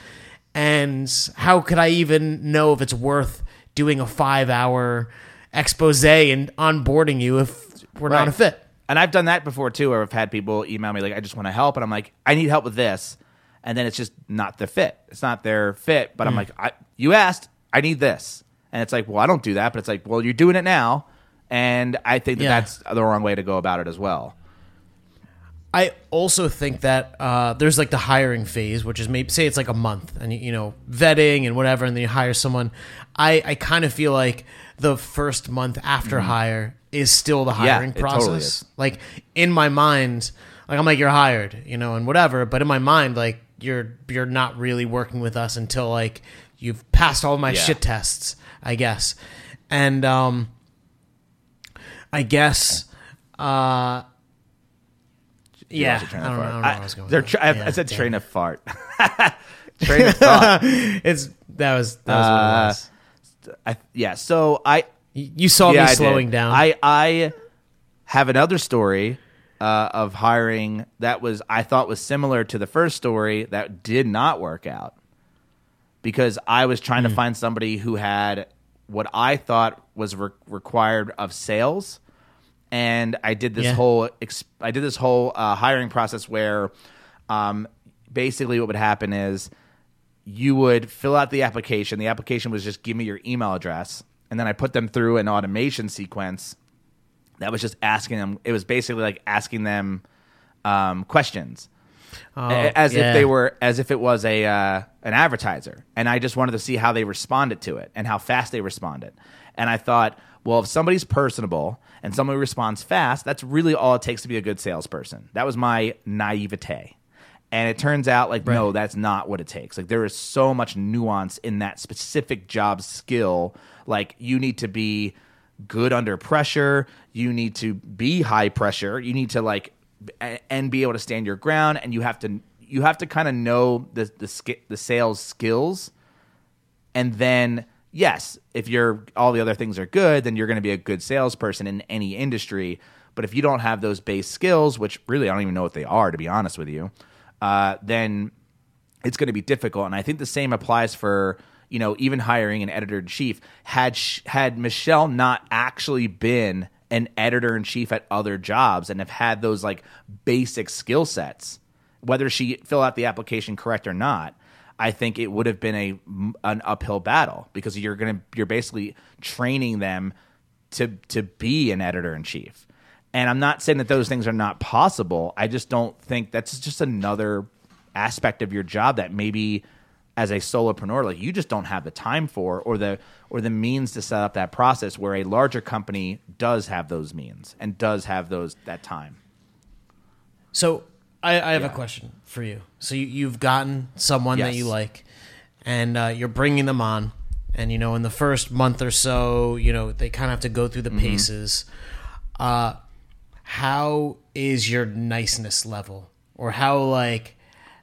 And how could I even know if it's worth doing a five hour expose and onboarding you if we're not a fit? And I've done that before too, where I've had people email me like, "I just want to help," and I'm like, "I need help with this," and then it's just not the fit. It's not their fit, but I'm hmm. like, I, "You asked, I need this," and it's like, "Well, I don't do that," but it's like, "Well, you're doing it now," and I think that Yeah. that's the wrong way to go about it as well. I also think that uh, there's like the hiring phase, which is maybe say it's like a month, and you know vetting and whatever, and then you hire someone. I I kind of feel like the first month after hire is still the Mm-hmm. Yeah, hiring totally process. is. Like in my mind, like I'm like you're hired, you know, and whatever. But in my mind, like you're you're not really working with us until like you've passed all my Yeah. shit tests, I guess. And um, I guess. Uh, yeah, lost your train I don't, know, I don't know I was going. they're. I, Yeah, I said damn train of fart. train of thought. It's that was that was what it Uh, was. I, yeah. So I You saw yeah, me slowing down. I I have another story uh, of hiring that was I thought was similar to the first story that did not work out because I was trying Hmm. to find somebody who had what I thought was re- required of sales, and I did this Yeah. whole I did this whole uh, hiring process where um, basically what would happen is you would fill out the application. The application was just give me your email address, and then I put them through an automation sequence that was just asking them. It was basically like asking them um, questions, A- as Oh, yeah. if they were as if it was a uh, an advertiser, and I just wanted to see how they responded to it and how fast they responded. And I thought, well, if somebody's personable and somebody responds fast, that's really all it takes to be a good salesperson. That was my naivete. And it turns out like no, that's not what it takes. Like there is so much nuance in that specific job skill. Like you need to be good under pressure, you need to be high pressure, you need to like and be able to stand your ground and you have to you have to kind of know the the the sales skills and then yes if you're all the other things are good then you're going to be a good salesperson in any industry. But if you don't have those base skills which really i don't even know what they are to be honest with you uh, then it's going to be difficult. And i think the same applies for you know even hiring an editor in chief had sh- had michelle not actually been an editor in chief at other jobs and have had those like basic skill sets whether she fill out the application correct or not I think it would have been a an uphill battle because you're gonna you're basically training them to to be an editor in chief. And I'm not saying that those things are not possible. I just don't think that's just another aspect of your job that maybe as a solopreneur like you just don't have the time for or the or the means to set up that process where a larger company does have those means and does have those that time. So I, I have a question for you. So you, you've gotten someone that you like, and uh, you're bringing them on, and you know in the first month or so, you know they kind of have to go through the paces. Uh, how is your niceness level, or how like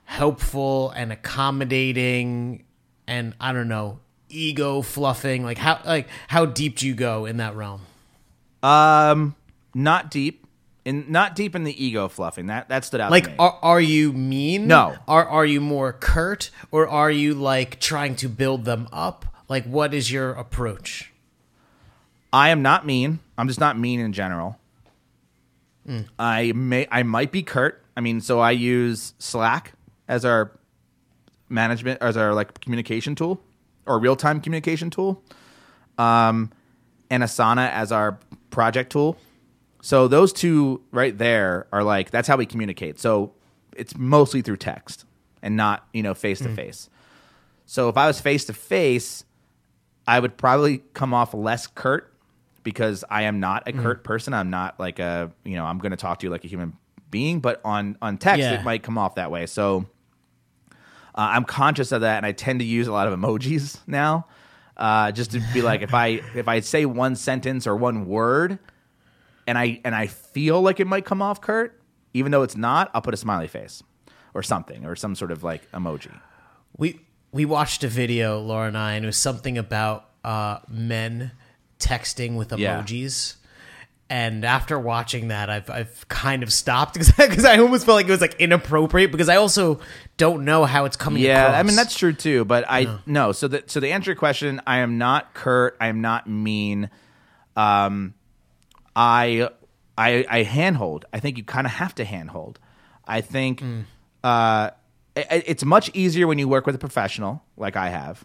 helpful and accommodating, and I don't know ego fluffing like how like how deep do you go in that realm Um not deep. In not deep in the ego fluffing. That that stood out Like, are, are you mean? No. Are are you more curt, or are you like trying to build them up? Like, what is your approach? I am not mean. I'm just not mean in general. I may I might be curt. I mean, so I use Slack as our management as our like communication tool or real time communication tool. Um and Asana as our project tool. So those two right there are like that's how we communicate. So it's mostly through text and not, you know, face to face. So if I was face to face, I would probably come off less curt because I am not a curt person. I'm not like a you know I'm going to talk to you like a human being, but on on text Yeah. it might come off that way. So uh, I'm conscious of that, and I tend to use a lot of emojis now, uh, just to be like if I if I say one sentence or one word, and I and I feel like it might come off curt, even though it's not, I'll put a smiley face or something or some sort of like emoji. We we watched a video, Laura and I, and it was something about uh, men texting with Yeah. emojis. And after watching that, I've I've kind of stopped because I almost felt like it was like inappropriate because I also don't know how it's coming. Yeah, I mean that's true too. But I no. So that so to answer your question, I am not curt. I am not mean. Um, I I I handhold. I think you kind of have to handhold. I think uh, it, it's much easier when you work with a professional like I have.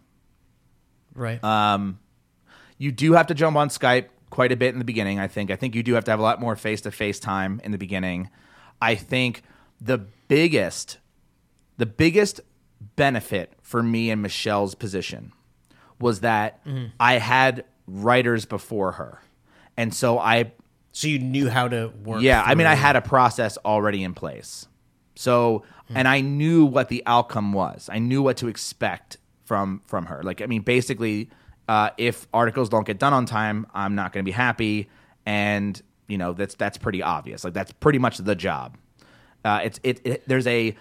right. Um, you do have to jump on Skype quite a bit in the beginning. I think. I think you do have to have a lot more face to face time in the beginning. I think the biggest, the biggest benefit for me and Michelle's position was that I had writers before her, and so I so you knew how to work. yeah, I mean, I had a process already in place. So, and I knew what the outcome was. I knew what to expect from from her. Like, I mean, basically, uh, if articles don't get done on time, I'm not going to be happy, and you know that's that's pretty obvious. Like, that's pretty much the job. Uh, it's it, it there's a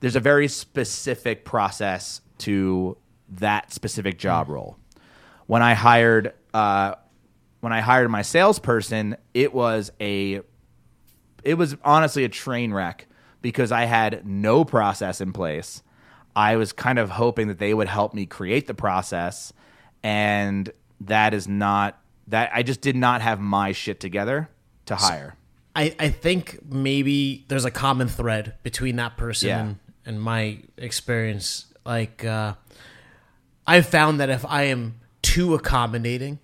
there's a very specific process to that specific job role. When I hired uh, when I hired my salesperson, it was a it was honestly a train wreck because I had no process in place. I was kind of hoping that they would help me create the process, and that is not that I just did not have my shit together to hire. I, I think maybe there's a common thread between that person Yeah. and, and my experience like uh, I've found that if I am too accommodating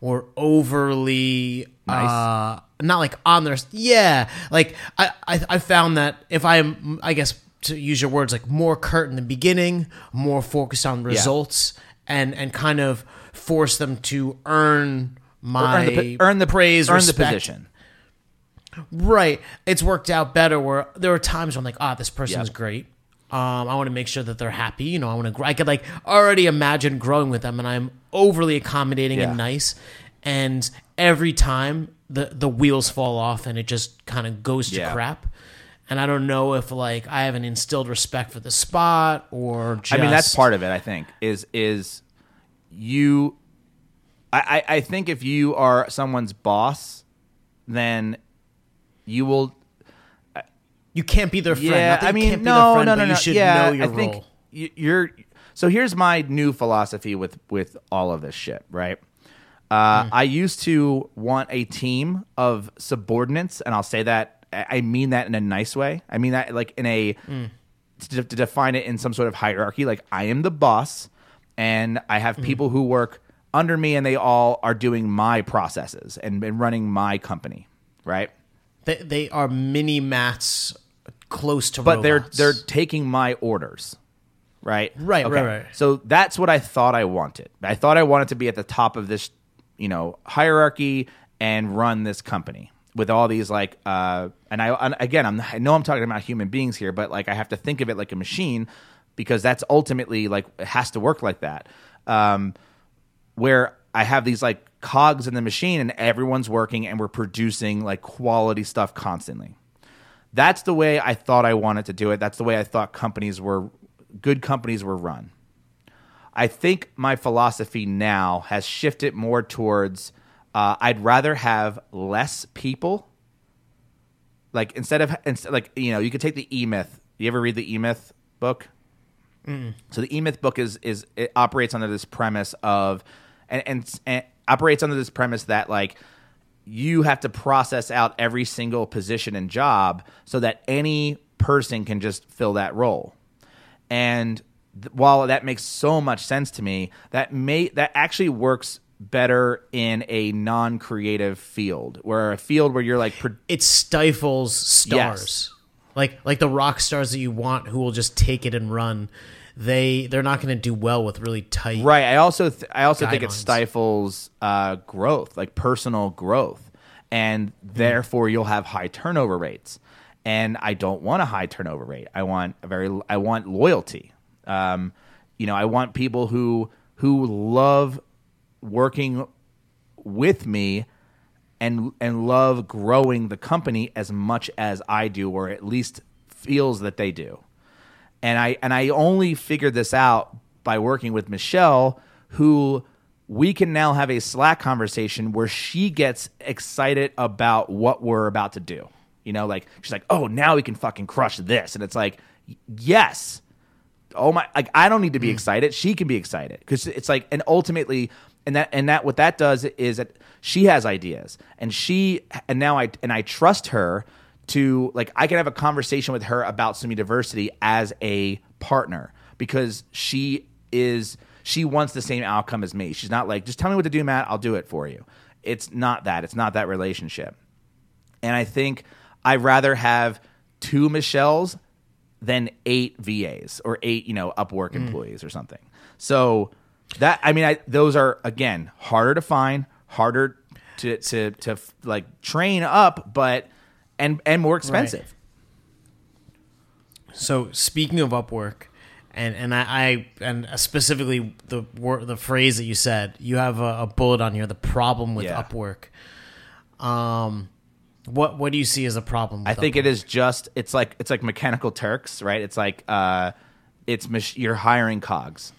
or overly Nice. uh, not like on their yeah, like I, I I found that if I am I guess to use your words like more curt in the beginning, more focused on results, and and kind of force them to earn my earn the, earn the praise, earn respect. the position. Right. It's worked out better where there were times where I'm like, ah, this person's Yep. great. Um, I want to make sure that they're happy. You know, I want to. I could like already imagine growing with them, and I'm overly accommodating Yeah. and nice. And every time the the wheels fall off, and it just kind of goes to Yeah. crap. And I don't know if like I haven't instilled respect for the spot or. Just, I mean, that's part of it. I think is is you. I, I I think if you are someone's boss, then you will. You can't be their friend. Yeah, I mean, no, their friend, no, but no, you no. should yeah, know your I think role. y- you're. So here's my new philosophy with with all of this shit. Right. Uh, Hmm. I used to want a team of subordinates, and I'll say that I mean that in a nice way. I mean that like in a Hmm. to, to define it in some sort of hierarchy. Like I am the boss, and I have people who work under me, and they all are doing my processes and, and running my company. Right. They, they are mini Matts close to but robots. they're they're taking my orders right Right, right, right. so that's what i thought i wanted i thought i wanted to be at the top of this you know hierarchy and run this company with all these like uh and i and again I'm, i know i'm talking about human beings here but like i have to think of it like a machine because that's ultimately like it has to work like that um where I have these like cogs in the machine and everyone's working and we're producing like quality stuff constantly. That's the way I thought I wanted to do it. That's the way I thought companies were good companies were run. I think my philosophy now has shifted more towards uh, I'd rather have less people. Like instead of instead, like you know you could take the E Myth. You ever read the E Myth book? So the E Myth book is is it operates under this premise of and, and and operates under this premise that like you have to process out every single position and job so that any person can just fill that role. And th- while that makes so much sense to me, that may that actually works better in a non-creative field, where a field where you're like pro- it stifles stars. Like like the rock stars that you want who will just take it and run. They they're not going to do well with really tight. Right. I also th- I also think it stifles uh, growth, like personal growth, and therefore you'll have high turnover rates. And I don't want a high turnover rate. I want a very I want loyalty. Um, you know, I want people who who love working with me and and love growing the company as much as I do, or at least feels that they do and I and I only figured this out by working with Michelle, who we can now have a Slack conversation where she gets excited about what we're about to do. You know, like she's like, "Oh, now we can fucking crush this," and it's like, "Yes." Oh my! Like I don't need to be hmm. excited. She can be excited because it's like, and ultimately, and that and that what that does is that she has ideas, and she and now I and I trust her to like I can have a conversation with her about Swim University as a partner because she is she wants the same outcome as me. She's not like just tell me what to do, Matt. I'll do it for you. It's not that. It's not that relationship. And I think I'd rather have two Michelles than eight VAs or eight, you know, Upwork mm. employees or something. So that I mean, I, those are again harder to find, harder to to to like train up, but and and more expensive. So speaking of Upwork, and and I, I and specifically the word the phrase that you said, you have a, a bullet on here. The problem with Yeah. Upwork. Um, what what do you see as a problem? With I think it is just it's like it's like mechanical Turks, right? It's like uh, it's mach- you're hiring cogs,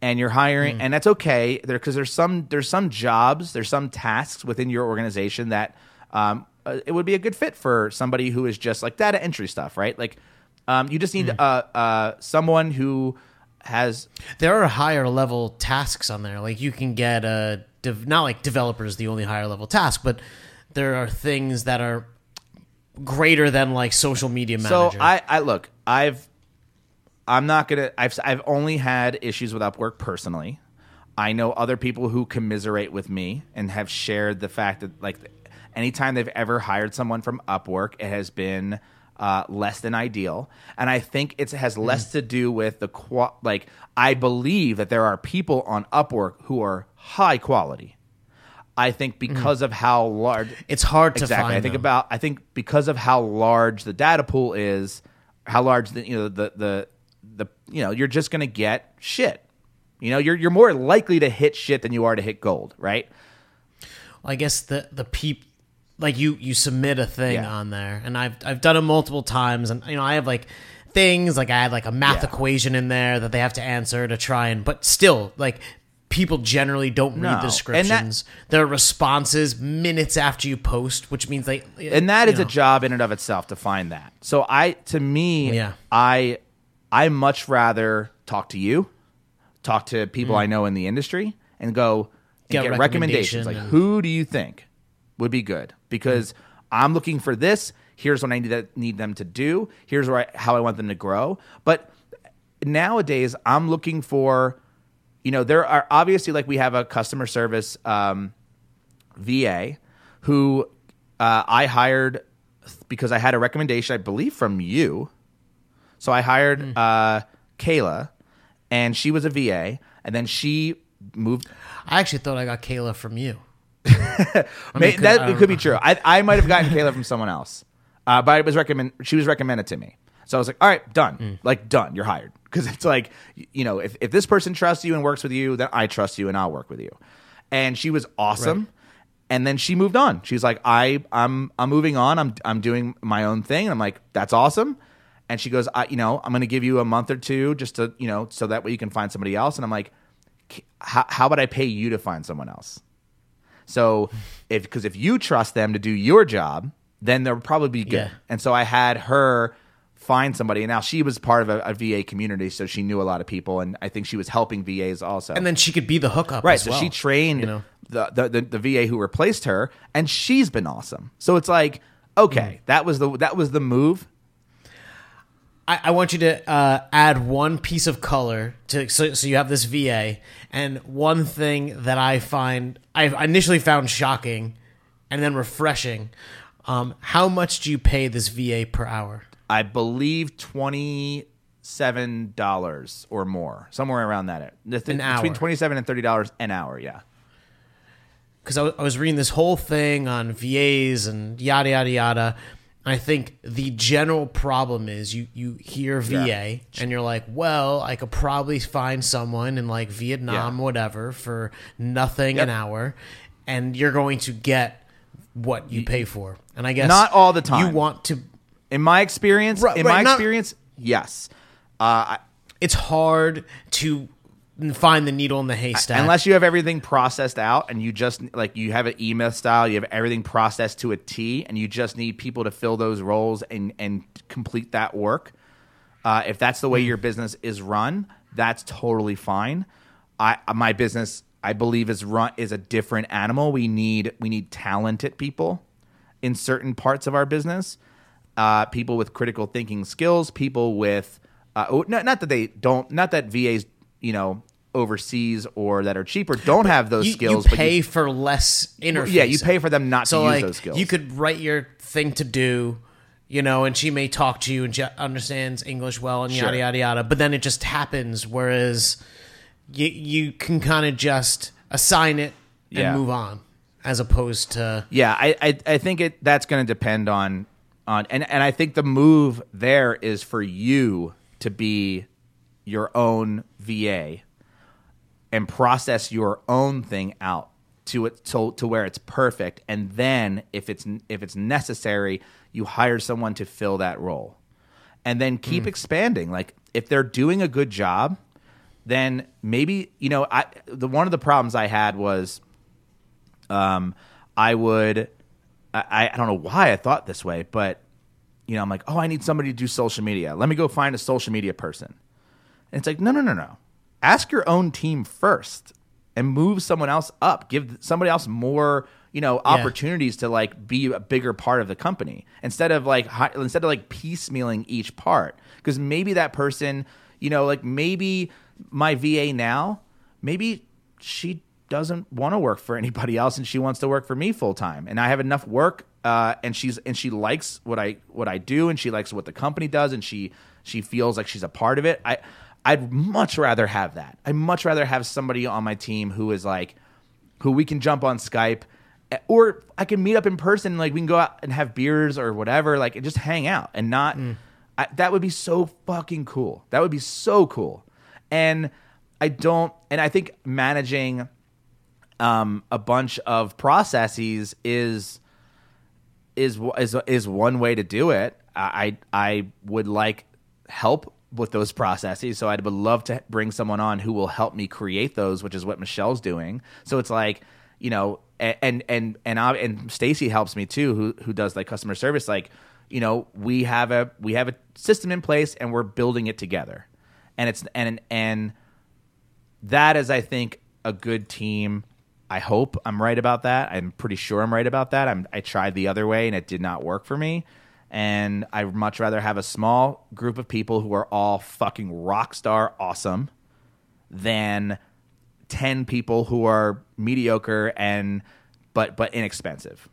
and you're hiring, and that's okay there because there's some there's some jobs, there's some tasks within your organization that um, uh, it would be a good fit for somebody who is just like data entry stuff, right? Like um, you just need uh, uh, someone who has there are higher level tasks on there. Like you can get a dev, not like developers the only higher level task, but there are things that are greater than like social media manager. So I, I look, I've I'm not gonna. I've I've only had issues with Upwork personally. I know other people who commiserate with me and have shared the fact that like anytime they've ever hired someone from Upwork, it has been uh, less than ideal. And I think it has less to do with the qua- like. I believe that there are people on Upwork who are high quality. I think because of how large It's hard to exactly. find. I think about I think because of how large the data pool is, how large the you know the the the you know you're just gonna get shit. You know you're you're more likely to hit shit than you are to hit gold, right? I guess the the peep like you you submit a thing Yeah. on there, and I've I've done it multiple times, and you know I have like things like I had like a math Yeah. equation in there that they have to answer to try and, but still like. People generally don't No. read the that- descriptions. Their responses minutes after you post, which means they and that is is a job in and of itself to find that. So I, to me, Yeah. I, I much rather talk to you, talk to people hmm. I know in the industry, and go and Get get, recommendations. recommendation Like, who do you think would be good? Because I'm looking for this. Here's what I need that need them to do. Here's where I, how I want them to grow. But nowadays, I'm looking for. You know, there are obviously like we have a customer service um, VA who uh, I hired because I had a recommendation, I believe, from you. So I hired uh, Kayla, and she was a VA, and then she moved. I actually thought I got Kayla from you. May, could- that I don't could be true. I, I might have gotten Kayla from someone else, uh, but it was recommend. She was recommended to me, so I was like, "All right, done. Mm. Like done. You're hired." Because it's like, y- you know, if if this person trusts you and works with you, then I trust you and I'll work with you. And she was awesome. And then she moved on. She's like, I I'm I'm moving on. I'm I'm doing my own thing. And I'm like, that's awesome. And she goes, I you know, I'm going to give you a month or two just to you know, so that way you can find somebody else. And I'm like, "K- how how about I pay you to find someone else? So if because if you trust them to do your job, then they'll probably be good. Yeah. And so I had her find somebody. And now she was part of a, a VA community, so she knew a lot of people, and I think she was helping VAs also. And then she could be the hookup, right, so well, she trained You know, the, the, the the VA who replaced her, and she's been awesome. So it's like okay, mm-hmm. that was the that was the move. I, I want you to uh, add one piece of color to so, so you have this VA, and one thing that I find I initially found shocking, and then refreshing. Um, how much do you pay this VA per hour? I believe twenty seven dollars or more, somewhere around that. Th- An between hour. twenty seven and thirty dollars an hour. Yeah. because I, wa- I was reading this whole thing on VAs and yada yada yada. I think the general problem is you you hear VA Yeah. and you're like, well, I could probably find someone in like Vietnam, Yeah. whatever, for nothing Yep. an hour, and you're going to get what you pay for. And I guess Not all the time. You want to. In my experience, Right, in right, my not- experience, yes. Uh, I, It's hard to find the needle in the haystack. unless you have everything processed out and you just like you have an email style you have everything processed to a t and you just need people to fill those roles and and complete that work uh, if that's the way your business is run that's totally fine. I my business i believe is run is a different animal. We need we need talented people in certain parts of our business uh, people with critical thinking skills people with uh, oh, not, not that they don't not that vas you know overseas or that are cheaper don't have those you, skills you but pay for less interface. yeah you pay for them not so to use those skills you could write your thing to do you know and she may talk to you and she understands english well and Sure. yada yada yada but then it just happens whereas you you can kind of just assign it and Yeah. move on as opposed to Yeah, I, I, I think it that's going to depend on on and and I think the move there is for you to be your own VA and process your own thing out to it to, to where it's perfect and then if it's if it's necessary you hire someone to fill that role and then keep expanding like if they're doing a good job then maybe you know I the one of the problems I had was um, I would, I, I don't know why I thought this way, but you know, I'm like, oh, I need somebody to do social media. Let me go find a social media person. And it's like, no, no, no, no. Ask your own team first and move someone else up. Give somebody else more, you know, opportunities to like be a bigger part of the company instead of like instead of like piecemealing each part. Because maybe that person, you know, like maybe my VA now, maybe she doesn't want to work for anybody else and she wants to work for me full time and I have enough work uh, and she's and she likes what I what I do and she likes what the company does and she she feels like she's a part of it. I I'd much rather have that. I'd much rather have somebody on my team who is like who we can jump on Skype eh, or I can meet up in person like we can go out and have beers or whatever like and just hang out and not I, that would be so fucking cool. That would be so cool. And I don't and I think managing um, a bunch of processes is is is is one way to do it. I I would like help with those processes, so I would love to bring someone on who will help me create those, which is what Michelle's doing. So it's like you know, and and and and Stacy helps me too, who who does like customer service. Like you know, we have a we have a system in place, and we're building it together, and it's and and that is, I think, a good team. I hope I'm right about that. I'm pretty sure I'm right about that. I'm, I tried the other way and it did not work for me. And I'd much rather have a small group of people who are all fucking rock star awesome than 10 people who are mediocre and but but inexpensive.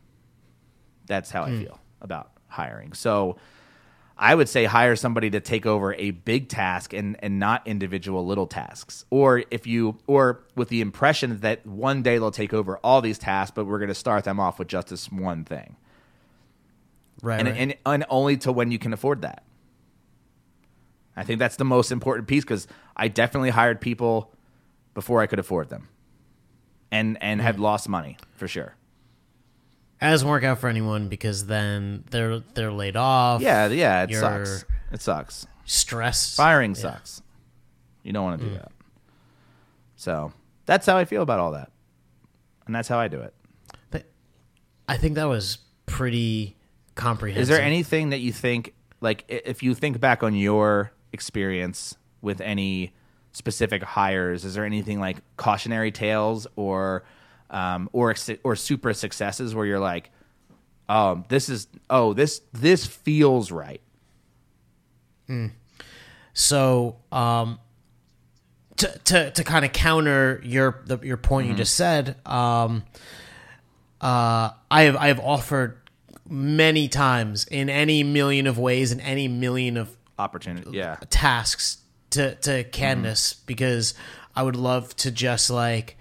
That's how I hmm. feel about hiring. So I would say hire somebody to take over a big task and and not individual little tasks. Or if you or with the impression that one day they'll take over all these tasks, but we're going to start them off with just this one thing. Right. And, right. and and only to when you can afford that. I think that's the most important piece because I definitely hired people before I could afford them, and and had mm. lost money for sure. That doesn't work out for anyone because then they're they're laid off. Yeah, yeah, it You're sucks. It sucks. Stressed. Firing Yeah. sucks. You don't want to do mm. that. So that's how I feel about all that, and that's how I do it. But I think that was pretty comprehensive. Is there anything that you think, like, if you think back on your experience with any specific hires, is there anything like cautionary tales or, um, or or super successes where you're like, um, this is oh this this feels right. So, um, to to to kind of counter your the, your point Mm-hmm. you just said, um, uh, I have I have offered many times in any million of ways in any million of Opportunity, yeah, tasks to to Candace because I would love to just like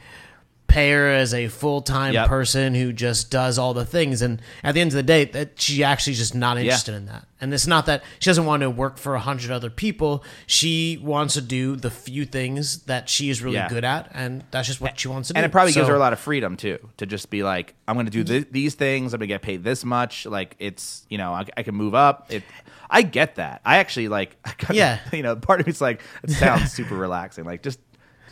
pay her as a full time Yep. person who just does all the things. And at the end of the day, that she actually just not interested in that. And it's not that she doesn't want to work for a hundred other people. She wants to do the few things that she is really Yeah. good at, and that's just what she wants to do. and it probably gives So- her a lot of freedom too to just be like, I'm going to do th- these things. I'm going to get paid this much. Like it's you know I, I can move up. It. I get that. I actually like. I kinda- Yeah. You know, part of me's like it sounds super relaxing. Like just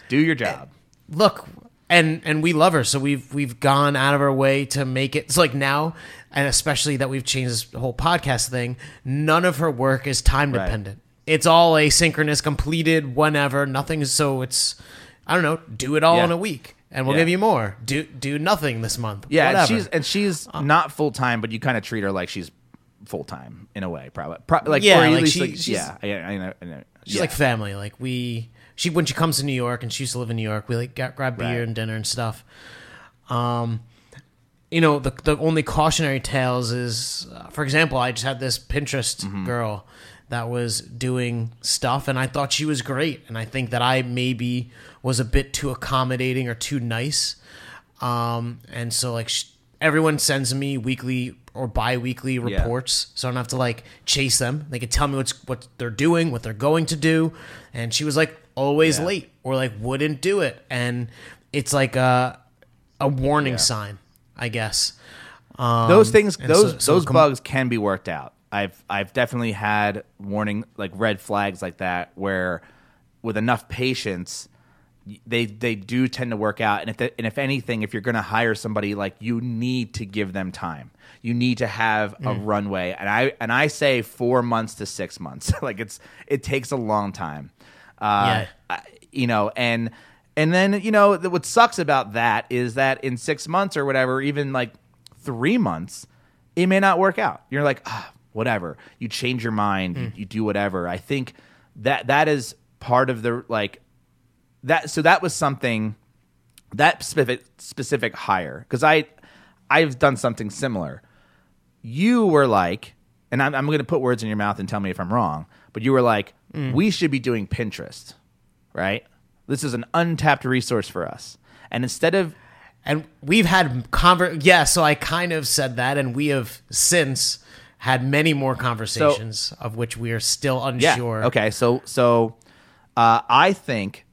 do your job. look and and we love her so we've we've gone out of our way to make it it's like now and especially that we've changed this whole podcast thing none of her work is time Right. dependent it's all asynchronous completed whenever nothing so it's i don't know do it all Yeah. in a week and we'll Yeah. give you more do do nothing this month Yeah, and she's and she's uh, not full time, but you kind of treat her like she's full time in a way, probably. Pro- like Yeah, like she- like, she's- yeah, I, I know. I know. She's yeah. like family. Like we, she when she comes to New York and she used to live in New York, we like got, grab beer Right. and dinner and stuff. Um, you know the the only cautionary tales is, uh, for example, I just had this Pinterest Mm-hmm. girl that was doing stuff, and I thought she was great, and I think that I maybe was a bit too accommodating or too nice. Um, and so like sh- everyone sends me weekly or bi-weekly reports so I don't have to like chase them. They can tell me what's what they're doing, what they're going to do. And she was like always Yeah. late or like wouldn't do it. And it's like a a warning Yeah. sign, I guess. Um, those things those so- so those com- bugs can be worked out i've i've definitely had warning like red flags like that where with enough patience they they do tend to work out and if the, and if anything if you're going to hire somebody like you need to give them time you need to have a Mm. runway and i and i say 4 months to 6 months like it's it takes a long time uh Yeah. You know and and then you know what sucks about that is that in six months or whatever even like three months it may not work out you're like ah, whatever you change your mind Hmm. you, you do whatever i think that that is part of the like that. So that was something that specific specific hire because I I've done something similar. You were like, and I'm, I'm going to put words in your mouth and tell me if I'm wrong, but you were like, we should be doing Pinterest, right? This is an untapped resource for us. And instead of And we've had conver yeah, so I kind of said that and we have since had many more conversations of which we are still unsure. Yeah. Okay. So so uh, I think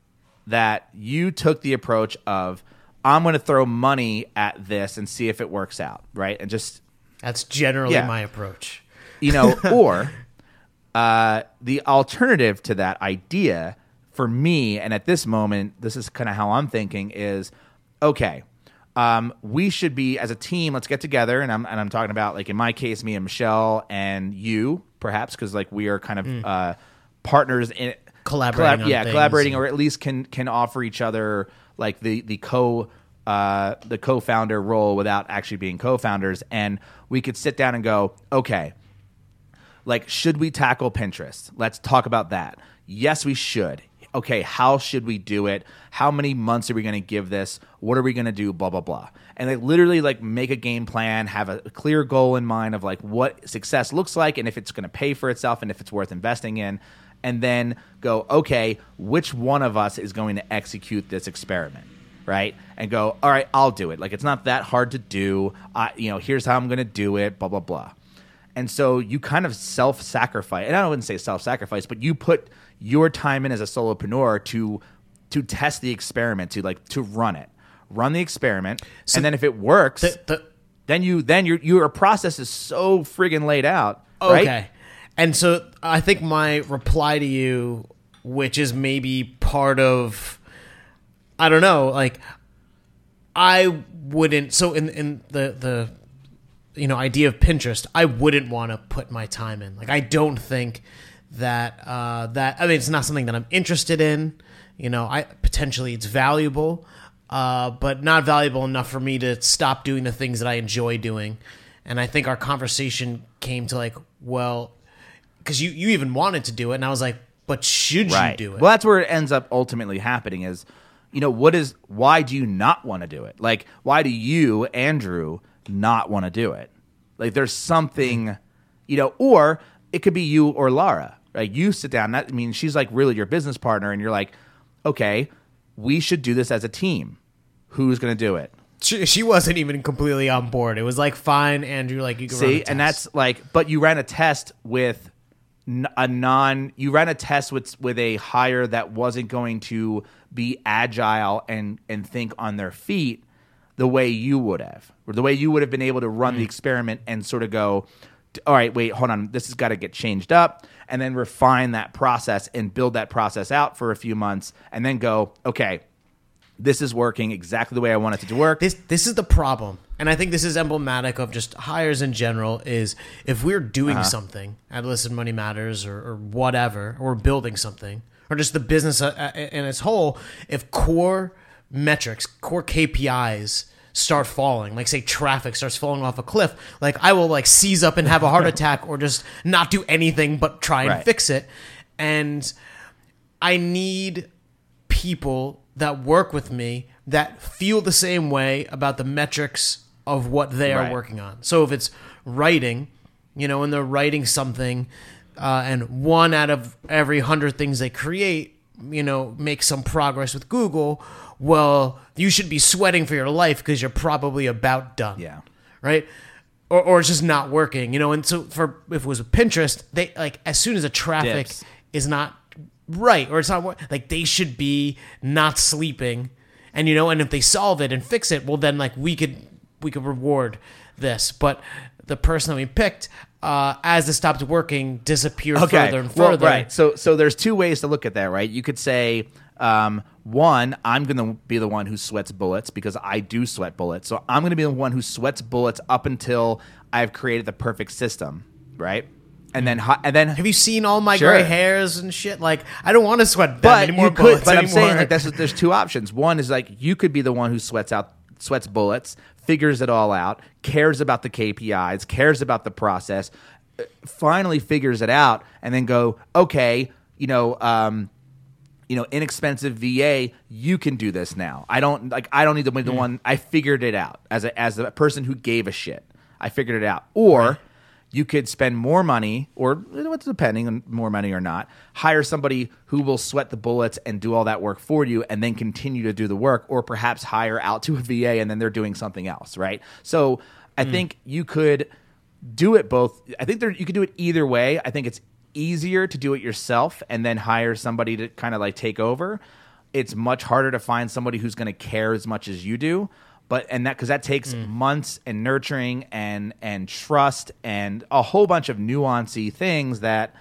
that you took the approach of I'm going to throw money at this and see if it works out, right? And just That's generally Yeah. my approach. you know, or uh, the alternative to that idea for me, and at this moment, this is kind of how I'm thinking is okay. Um, we should be as a team. Let's get together, and I'm and I'm talking about like in my case, me and Michelle and you, perhaps because like we are kind of uh, partners in Collaborating on yeah, things collaborating, or at least can can offer each other like the the co uh, the co-founder role without actually being co-founders, and we could sit down and go, okay, like should we tackle pinterest? Let's talk about that. Yes we should. Okay how should we do it? How many months are we going to give this? What are we going to do? Blah blah blah. And like literally like make a game plan have a clear goal in mind of like what success looks like and if it's going to pay for itself and if it's worth investing in and then go okay which one of us is going to execute this experiment? Right? And go all right i'll do it. Like it's not that hard to do. I, you know here's how i'm going to do it blah blah blah and so you kind of self sacrifice, and I wouldn't say self sacrifice, but you put your time in as a solopreneur to to test the experiment, to like to run it, run the experiment, and then if it works, The, the, then you then your your process is so friggin' laid out. Okay. Right? And so I think my reply to you, which is maybe part of, I don't know, like I wouldn't. So in in the the you know idea of Pinterest, I wouldn't want to put my time in. Like I don't think that uh, that I mean it's not something that I'm interested in. You know, I potentially it's valuable, uh, but not valuable enough for me to stop doing the things that I enjoy doing. And I think our conversation came to like, well, because you you even wanted to do it, and I was like, but should Right. you do it? Well, that's where it ends up ultimately happening. Is you know what is why do you not want to do it? Like why do you Andrew not want to do it? Like there's something, you know, or it could be you or Lara. Right? You sit down. That I mean, she's like really your business partner, and you're like, okay, we should do this as a team. Who's going to do it? she, she wasn't even completely on board. It was like, fine, Andrew, like you can See, and that's like, but you ran a test with a non. You ran a test with with a hire that wasn't going to be agile and and think on their feet the way you would have, or the way you would have been able to run Mm. the experiment and sort of go, all right, wait, hold on, this has got to get changed up, and then refine that process and build that process out for a few months, and then go, okay. This is working exactly the way I want it to work. this this is the problem and i think this is emblematic of just hires in general is if we're doing something at listen money matters or, or whatever or building something or just the business uh, uh, in its whole if core metrics core kpis start falling like say traffic starts falling off a cliff like i will like seize up and have a heart attack or just not do anything but try and Right. fix it and I need people that work with me that feel the same way about the metrics of what they are Right. working on. So if it's writing, you know, and they're writing something, uh, and one out of every hundred things they create, you know, makes some progress with Google, well, you should be sweating for your life because you're probably about done Yeah. right? Or, or it's just not working, you know. And so for if it was Pinterest, they like as soon as the traffic Dips. is not right or it's not like they should be not sleeping, and you know, and if they solve it and fix it, well, then like we could we could reward this. But the person that we picked, uh, as it stopped working, disappeared further and Well, right. So so there's two ways to look at that, right? You could say um, one, I'm going to be the one who sweats bullets because I do sweat bullets. So I'm going to be the one who sweats bullets up until I've created the perfect system, right? And then and then Have you seen all my Sure. gray hairs and shit? Like, I don't want to sweat that but many more you could, bullets but I'm saying like that's there's two options. One is like you could be the one who sweats out sweats bullets, figures it all out, cares about the KPIs, cares about the process, uh, finally figures it out, and then go okay, you know, um, you know, inexpensive VA, you can do this now. I don't like I don't need to be the one I figured it out as a as a person who gave a shit. I figured it out. Or you could spend more money or what's depending on more money or not, hire somebody who will sweat the bullets and do all that work for you and then continue to do the work or perhaps hire out to a VA and then they're doing something else, right? So, I hmm. think you could do it both. I think there you could do it either way. I think it's easier to do it yourself and then hire somebody to kind of like take over. It's much harder to find somebody who's going to care as much as you do. But and that because that takes months and nurturing and and trust and a whole bunch of nuancy things that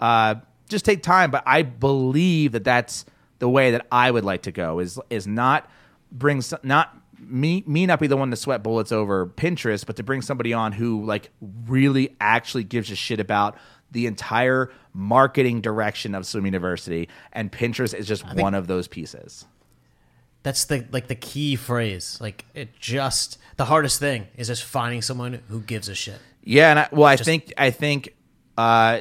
uh, just take time. But I believe that that's the way that I would like to go. Is is not bring not me me not be the one to sweat bullets over Pinterest, but to bring somebody on who like really actually gives a shit about the entire marketing direction of Swim University, and Pinterest is just one of those pieces. That's the like the key phrase. Like it just the hardest thing is just finding someone who gives a shit. Yeah, and I, well, I think I think uh,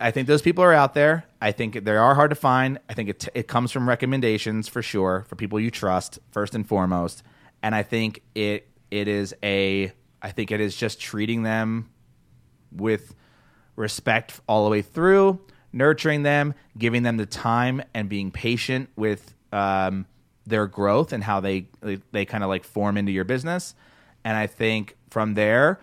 I think those people are out there. I think they are hard to find. I think it it comes from recommendations for sure for people you trust first and foremost. And I think it it is a I think it is just treating them with respect all the way through, nurturing them, giving them the time, and being patient with um, their growth and how they they, they kind of like form into your business. And I think from there,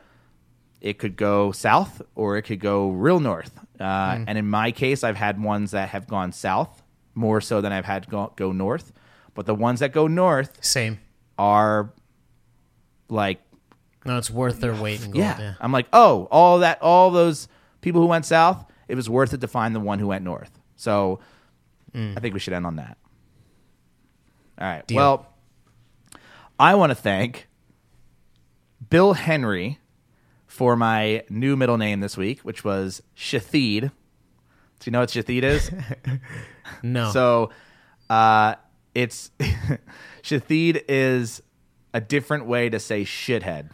it could go south or it could go real north. Uh, And in my case, I've had ones that have gone south more so than I've had go, go north. But the ones that go north Same. are like No, it's worth their weight in gold. yeah. Yeah. I'm like, oh, all that, all those people who went south, it was worth it to find the one who went north. So I think we should end on that. All right. Deal. Well, I want to thank Bill Henry for my new middle name this week, which was Shathid. Do you know what Shathid is? No. So, uh, it's Shathid is a different way to say shithead.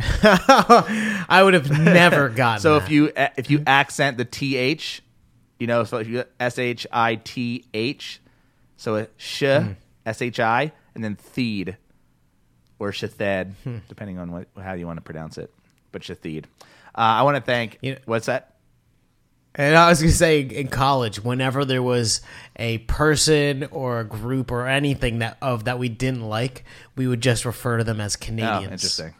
I would have never gotten. So that. if you if you accent the th, you know, so if you s h i t h, so a sh s h i and then theed or shathed, depending on what how you want to pronounce it. But shathed. Uh, I want to thank. You know- what's that? And I was gonna say in college, whenever there was a person or a group or anything that of that we didn't like, we would just refer to them as Oh, Canadians. interesting.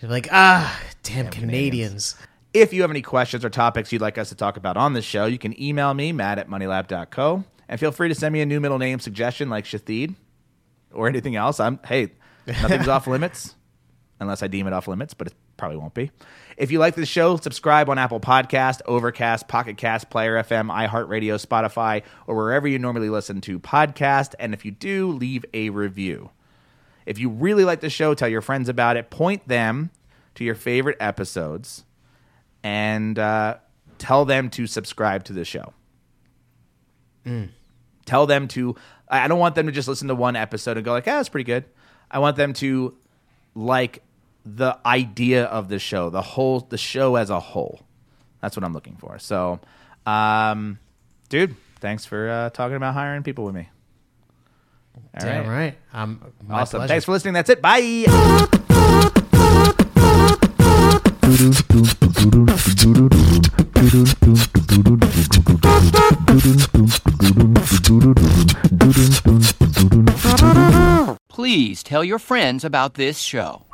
You're like, ah, damn, Canadians. If you have any questions or topics you'd like us to talk about on this show, you can email me, matt at moneylab.co. And feel free to send me a new middle name suggestion like Shathid or anything else. I'm hey, nothing's off limits unless I deem it off limits, but it probably won't be. If you like this show, subscribe on Apple Podcast, Overcast, Pocket Cast, Player FM, iHeartRadio, Spotify, or wherever you normally listen to podcast. And if you do, leave a review. If you really like the show, tell your friends about it. Point them to your favorite episodes and uh, tell them to subscribe to the show. Tell them to. I I don't want them to just listen to one episode and go like, "Ah, that's pretty good." I want them to like the idea of the show, the whole, the show as a whole. That's what I'm looking for. So, um, dude, thanks for uh, talking about hiring people with me. All Damn right. Um, my Awesome. pleasure. Thanks for listening. That's it. Bye. Please tell your friends about this show.